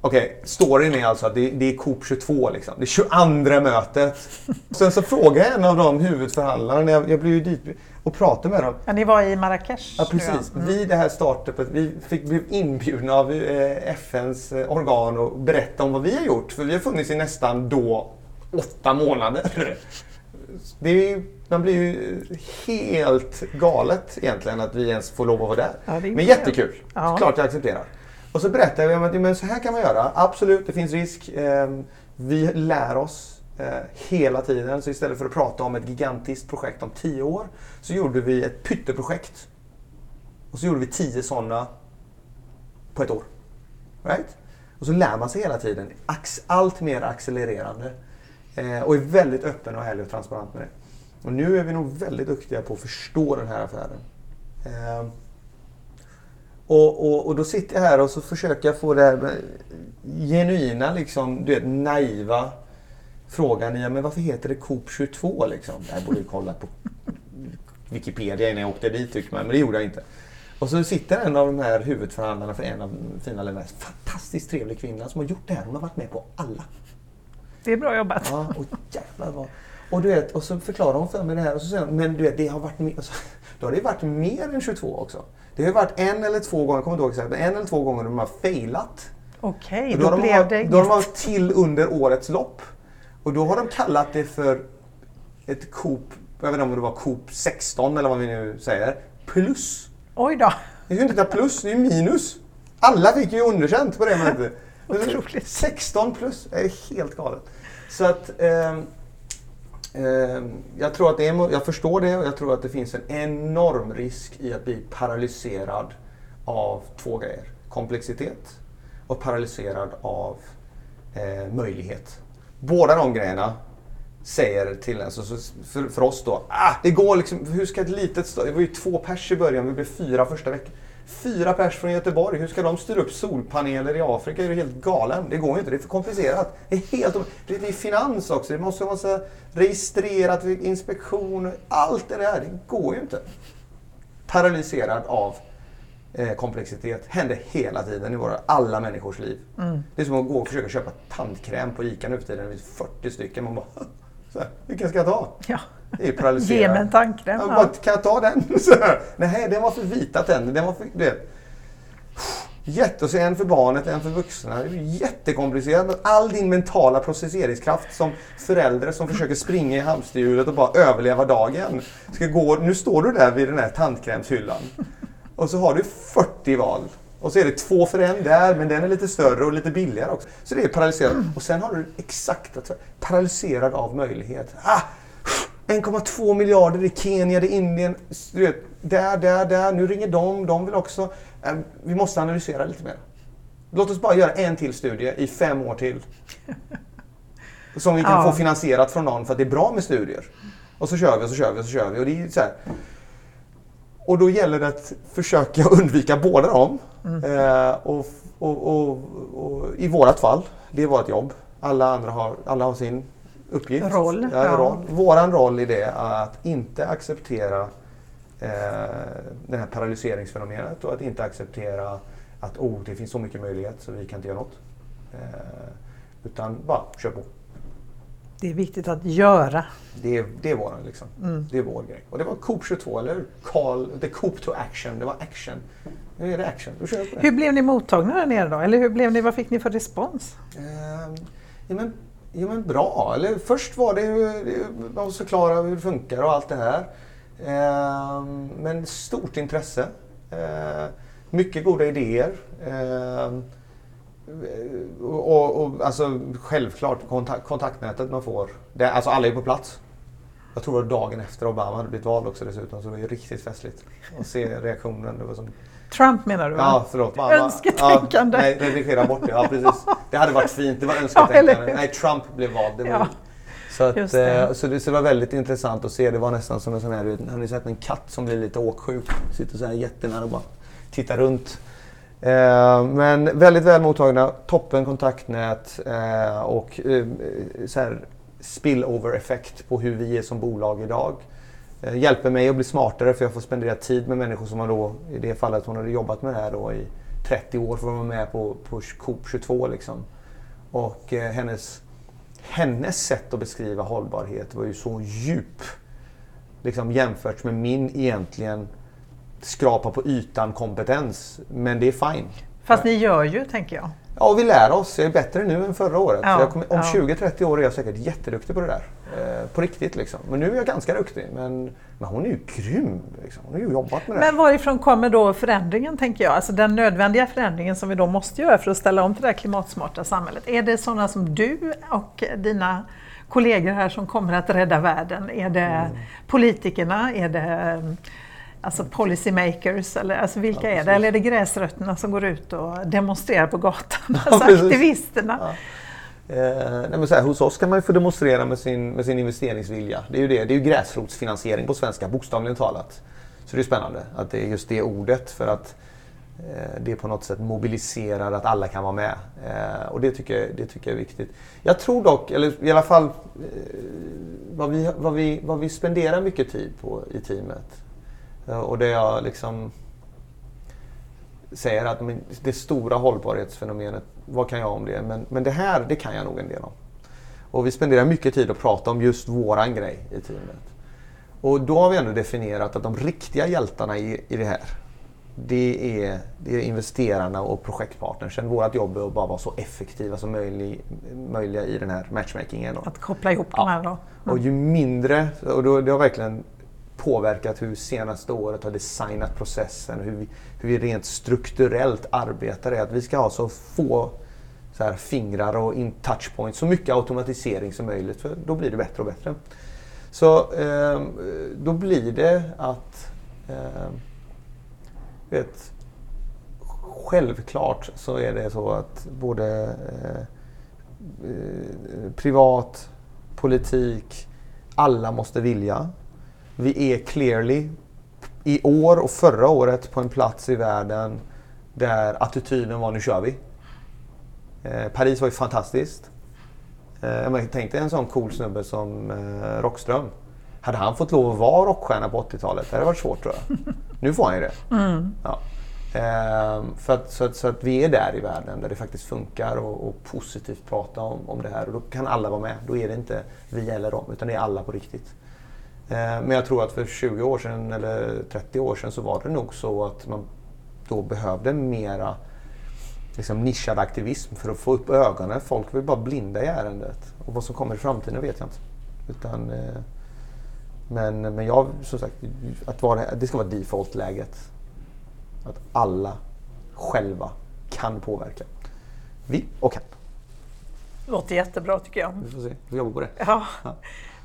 Okej, okay, storyn är alltså att det, det är Coop 22 liksom. Det är 22 mötet. Sen så frågade jag en av de huvudförhandlarna, jag, jag blev ju dit och pratade med dem. Ja, ni var i Marrakesh? Ja, precis. Mm. Vid det här startupet, vi fick, blev inbjudna av eh, FNs eh, organ och berätta om vad vi har gjort. För vi har funnits i nästan då åtta månader. Det är ju, man blir ju helt galet egentligen att vi ens får lov att vara där. Ja, Men jättekul. Ja. Klart jag accepterar. Och så berättar vi om att men så här kan man göra. Absolut, det finns risk. Ehm, vi lär oss eh, hela tiden. Så istället för att prata om ett gigantiskt projekt om tio år så gjorde vi ett pytteprojekt. Och så gjorde vi tio sådana på ett år. Right? Och så lär man sig hela tiden. Allt mer accelererande. Eh, och är väldigt öppen och ärlig och transparent med det. Och nu är vi nog väldigt duktiga på att förstå den här affären. Ehm, och, och, och då sitter jag här och så försöker jag få det här genuina, liksom, du vet, naiva frågan i, men varför heter det Coop 22 liksom? Jag borde ju kolla på Wikipedia innan jag åkte dit tycker man, men det gjorde jag inte. Och så sitter en av de här huvudförhandlarna för en av fina länderna, fantastiskt trevlig kvinna som har gjort det här. Hon har varit med på alla. Det är bra jobbat. Ja, och jävlar vad... Och, du vet, och så förklarar hon för mig det här och så säger hon, men du vet, det har varit alltså, då har det varit mer än 22 också. Det har varit en eller två gånger, jag kommer inte ihåg exakt, men en eller två gånger de har failat. Okej, okay, då, då, blev de, det Då har de varit till under årets lopp. Och då har de kallat det för ett Coop, jag vet inte om det var Coop 16 eller vad vi nu säger, plus. Oj då. Det är ju inte plus, det är minus. Alla fick ju underkänt på det mötet. Otroligt. 16 plus, det är helt galet. Så att eh, Ehm, jag tror att det är, jag förstår det och jag tror att det finns en enorm risk i att bli paralyserad av två grejer. Komplexitet och paralyserad av eh, möjlighet. Båda de grejerna säger till en, så, för, för oss då, ah, det går liksom, hur ska ett litet stad, det var ju två pers i början, vi blev fyra första veckan. Fyra pers från Göteborg, hur ska de styra upp solpaneler i Afrika? Är du helt galen? Det går ju inte, det är för komplicerat. Det är helt Det är finans också, det måste vara registrerat, inspektion, allt det där. Det går ju inte. Paralyserad av eh, komplexitet händer hela tiden i våra, alla människors liv. Mm. Det är som att gå och försöka köpa tandkräm på ICA nu för tiden. Det finns 40 stycken. Man bara, så här, vilken ska jag ta? Ja. Det är paralyserande. Ge mig en tandkräm. Ja, bara, kan jag ta den? Så här, Nej, den var för vita tänder. Den var för, du vet. Jätte, och så en för barnet, en för vuxna. Det är jättekomplicerat. All din mentala processeringskraft som förälder som försöker springa i hamsterhjulet och bara överleva dagen. Ska gå, nu står du där vid den här tandkrämshyllan. Och så har du 40 val. Och så är det två för en där, men den är lite större och lite billigare också. Så det är paralyserat. Och sen har du exakt paralyserad av möjlighet. Ah, 1,2 miljarder i Kenya, i Indien, vet, där, där, där. Nu ringer de, de vill också. Eh, vi måste analysera lite mer. Låt oss bara göra en till studie i fem år till. Som vi kan ja. få finansierat från någon för att det är bra med studier. Och så kör vi och så kör vi och så kör vi. Och det är så här, och då gäller det att försöka undvika båda dem. Mm. Eh, och, och, och, och, I vårt fall, det är vårt jobb. Alla andra har, alla har sin uppgift. Roll. Ja, ja. roll. Våran roll i det är att inte acceptera eh, det här paralyseringsfenomenet och att inte acceptera att oh, det finns så mycket möjlighet så vi kan inte göra något. Eh, utan bara kör på. Det är viktigt att göra. Det det är, våran, liksom. Mm. det är vår grej. Och det var Coop 22, eller Call, the Coop to action. Det var action. Nu är det action. Då kör på det. Hur blev ni mottagna där nere då? Eller hur blev ni, vad fick ni för respons? Uh, ja, men, ja, men bra. Eller, först var det att förklara hur det funkar och allt det här. Uh, men stort intresse. Uh, mycket goda idéer. Uh, och, och, alltså, självklart kontakt, kontaktnätet man får. Det, alltså alla är på plats. Jag tror det var dagen efter Obama hade blivit vald också dessutom. Så det var ju riktigt festligt att se reaktionen. Det var som... Trump menar du? Ja, förlåt. Önsketänkande. Ja, nej, redigera bort det. Ja, precis. Det hade varit fint. Det var önsketänkande. nej, Trump blev vald. Det var ja. Så, att, det. Eh, så, det, så det var väldigt intressant att se. Det var nästan som en sån här, har ni sett en katt som blir lite åksjuk? Sitter så här jättenära och bara tittar runt. Eh, men väldigt väl mottagna, toppen kontaktnät eh, och eh, så här spillover-effekt på hur vi är som bolag idag. Hjälper mig att bli smartare för jag får spendera tid med människor som har då, i det fallet hon hade jobbat med det här då i 30 år för att vara med på, på Coop 22 liksom. Och hennes, hennes sätt att beskriva hållbarhet var ju så djup. Liksom jämfört med min egentligen skrapa på ytan kompetens. Men det är fine. Fast ni gör ju, tänker jag. Ja, och vi lär oss. Jag är bättre nu än förra året. Ja, kommer, om ja. 20-30 år är jag säkert jätteduktig på det där. Eh, på riktigt liksom. Men nu är jag ganska duktig. Men, men hon är ju grym. Liksom. Hon har ju jobbat med det. Men varifrån kommer då förändringen, tänker jag? Alltså den nödvändiga förändringen som vi då måste göra för att ställa om till det här klimatsmarta samhället. Är det sådana som du och dina kollegor här som kommer att rädda världen? Är det mm. politikerna? Är det Alltså policymakers, eller alltså vilka ja, är det? Eller är det gräsrötterna som går ut och demonstrerar på gatan? Ja, alltså aktivisterna? Ja. Eh, nej men så här, hos oss kan man ju få demonstrera med sin, med sin investeringsvilja. Det är ju det. Det är ju gräsrotsfinansiering på svenska, bokstavligen talat. Så det är spännande att det är just det ordet för att eh, det på något sätt mobiliserar att alla kan vara med. Eh, och det tycker, det tycker jag är viktigt. Jag tror dock, eller i alla fall eh, vad, vi, vad, vi, vad vi spenderar mycket tid på i teamet och det jag liksom säger att det stora hållbarhetsfenomenet, vad kan jag om det? Men, men det här, det kan jag nog en del om. Och vi spenderar mycket tid att prata om just våran grej i teamet. Och då har vi ändå definierat att de riktiga hjältarna i, i det här, det är, det är investerarna och projektpartnersen. Vårt jobb är att bara vara så effektiva som möjligt, möjliga i den här matchmakingen. Då. Att koppla ihop ja. de här då? Mm. Och ju mindre, och då, det har verkligen påverkat hur senaste året har designat processen, hur vi, hur vi rent strukturellt arbetar. Är att vi ska ha så få så här, fingrar och in touchpoints, så mycket automatisering som möjligt för då blir det bättre och bättre. Så eh, då blir det att eh, vet, Självklart så är det så att både eh, eh, privat, politik, alla måste vilja. Vi är clearly i år och förra året på en plats i världen där attityden var nu kör vi. Eh, Paris var ju fantastiskt. Eh, tänk dig en sån cool snubbe som eh, Rockström. Hade han fått lov att vara rockstjärna på 80-talet, det hade varit svårt tror jag. Nu får han ju det. Mm. Ja. Eh, för att, så, att, så, att, vi är där i världen där det faktiskt funkar och, och, positivt prata om, om det här. Och då kan alla vara med. Då är det inte vi eller dem, utan det är alla på riktigt. Eh, men jag tror att för 20 år sedan eller 30 år sedan så var det nog så att man då behövde mera liksom nischad aktivism för att få upp ögonen. Folk vill bara blinda i ärendet. Och vad som kommer i framtiden vet jag inte. Utan, eh, men, men jag, som sagt, att vara, det ska vara default-läget. Att alla själva kan påverka. Vi och kan. Låter jättebra tycker jag. Vi får se, vi får jobba på det. Ja. ja.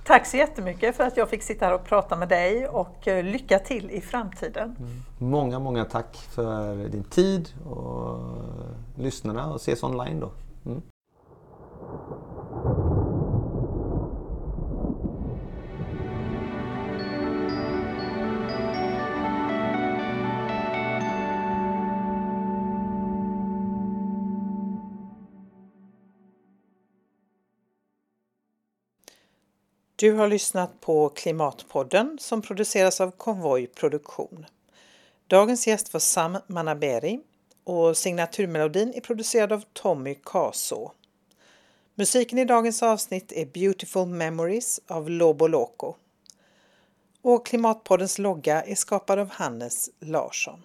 Tack så jättemycket för att jag fick sitta här och prata med dig och eh, lycka till i framtiden. Mm. Många, många tack för din tid och eh, lyssnarna och ses online då. Mm. Du har lyssnat på Klimatpodden som produceras av Konvoj Produktion. Dagens gäst var Sam Manaberi och signaturmelodin är producerad av Tommy Kaso. Musiken i dagens avsnitt är Beautiful Memories av Lobo Loco. Och Klimatpoddens logga är skapad av Hannes Larsson.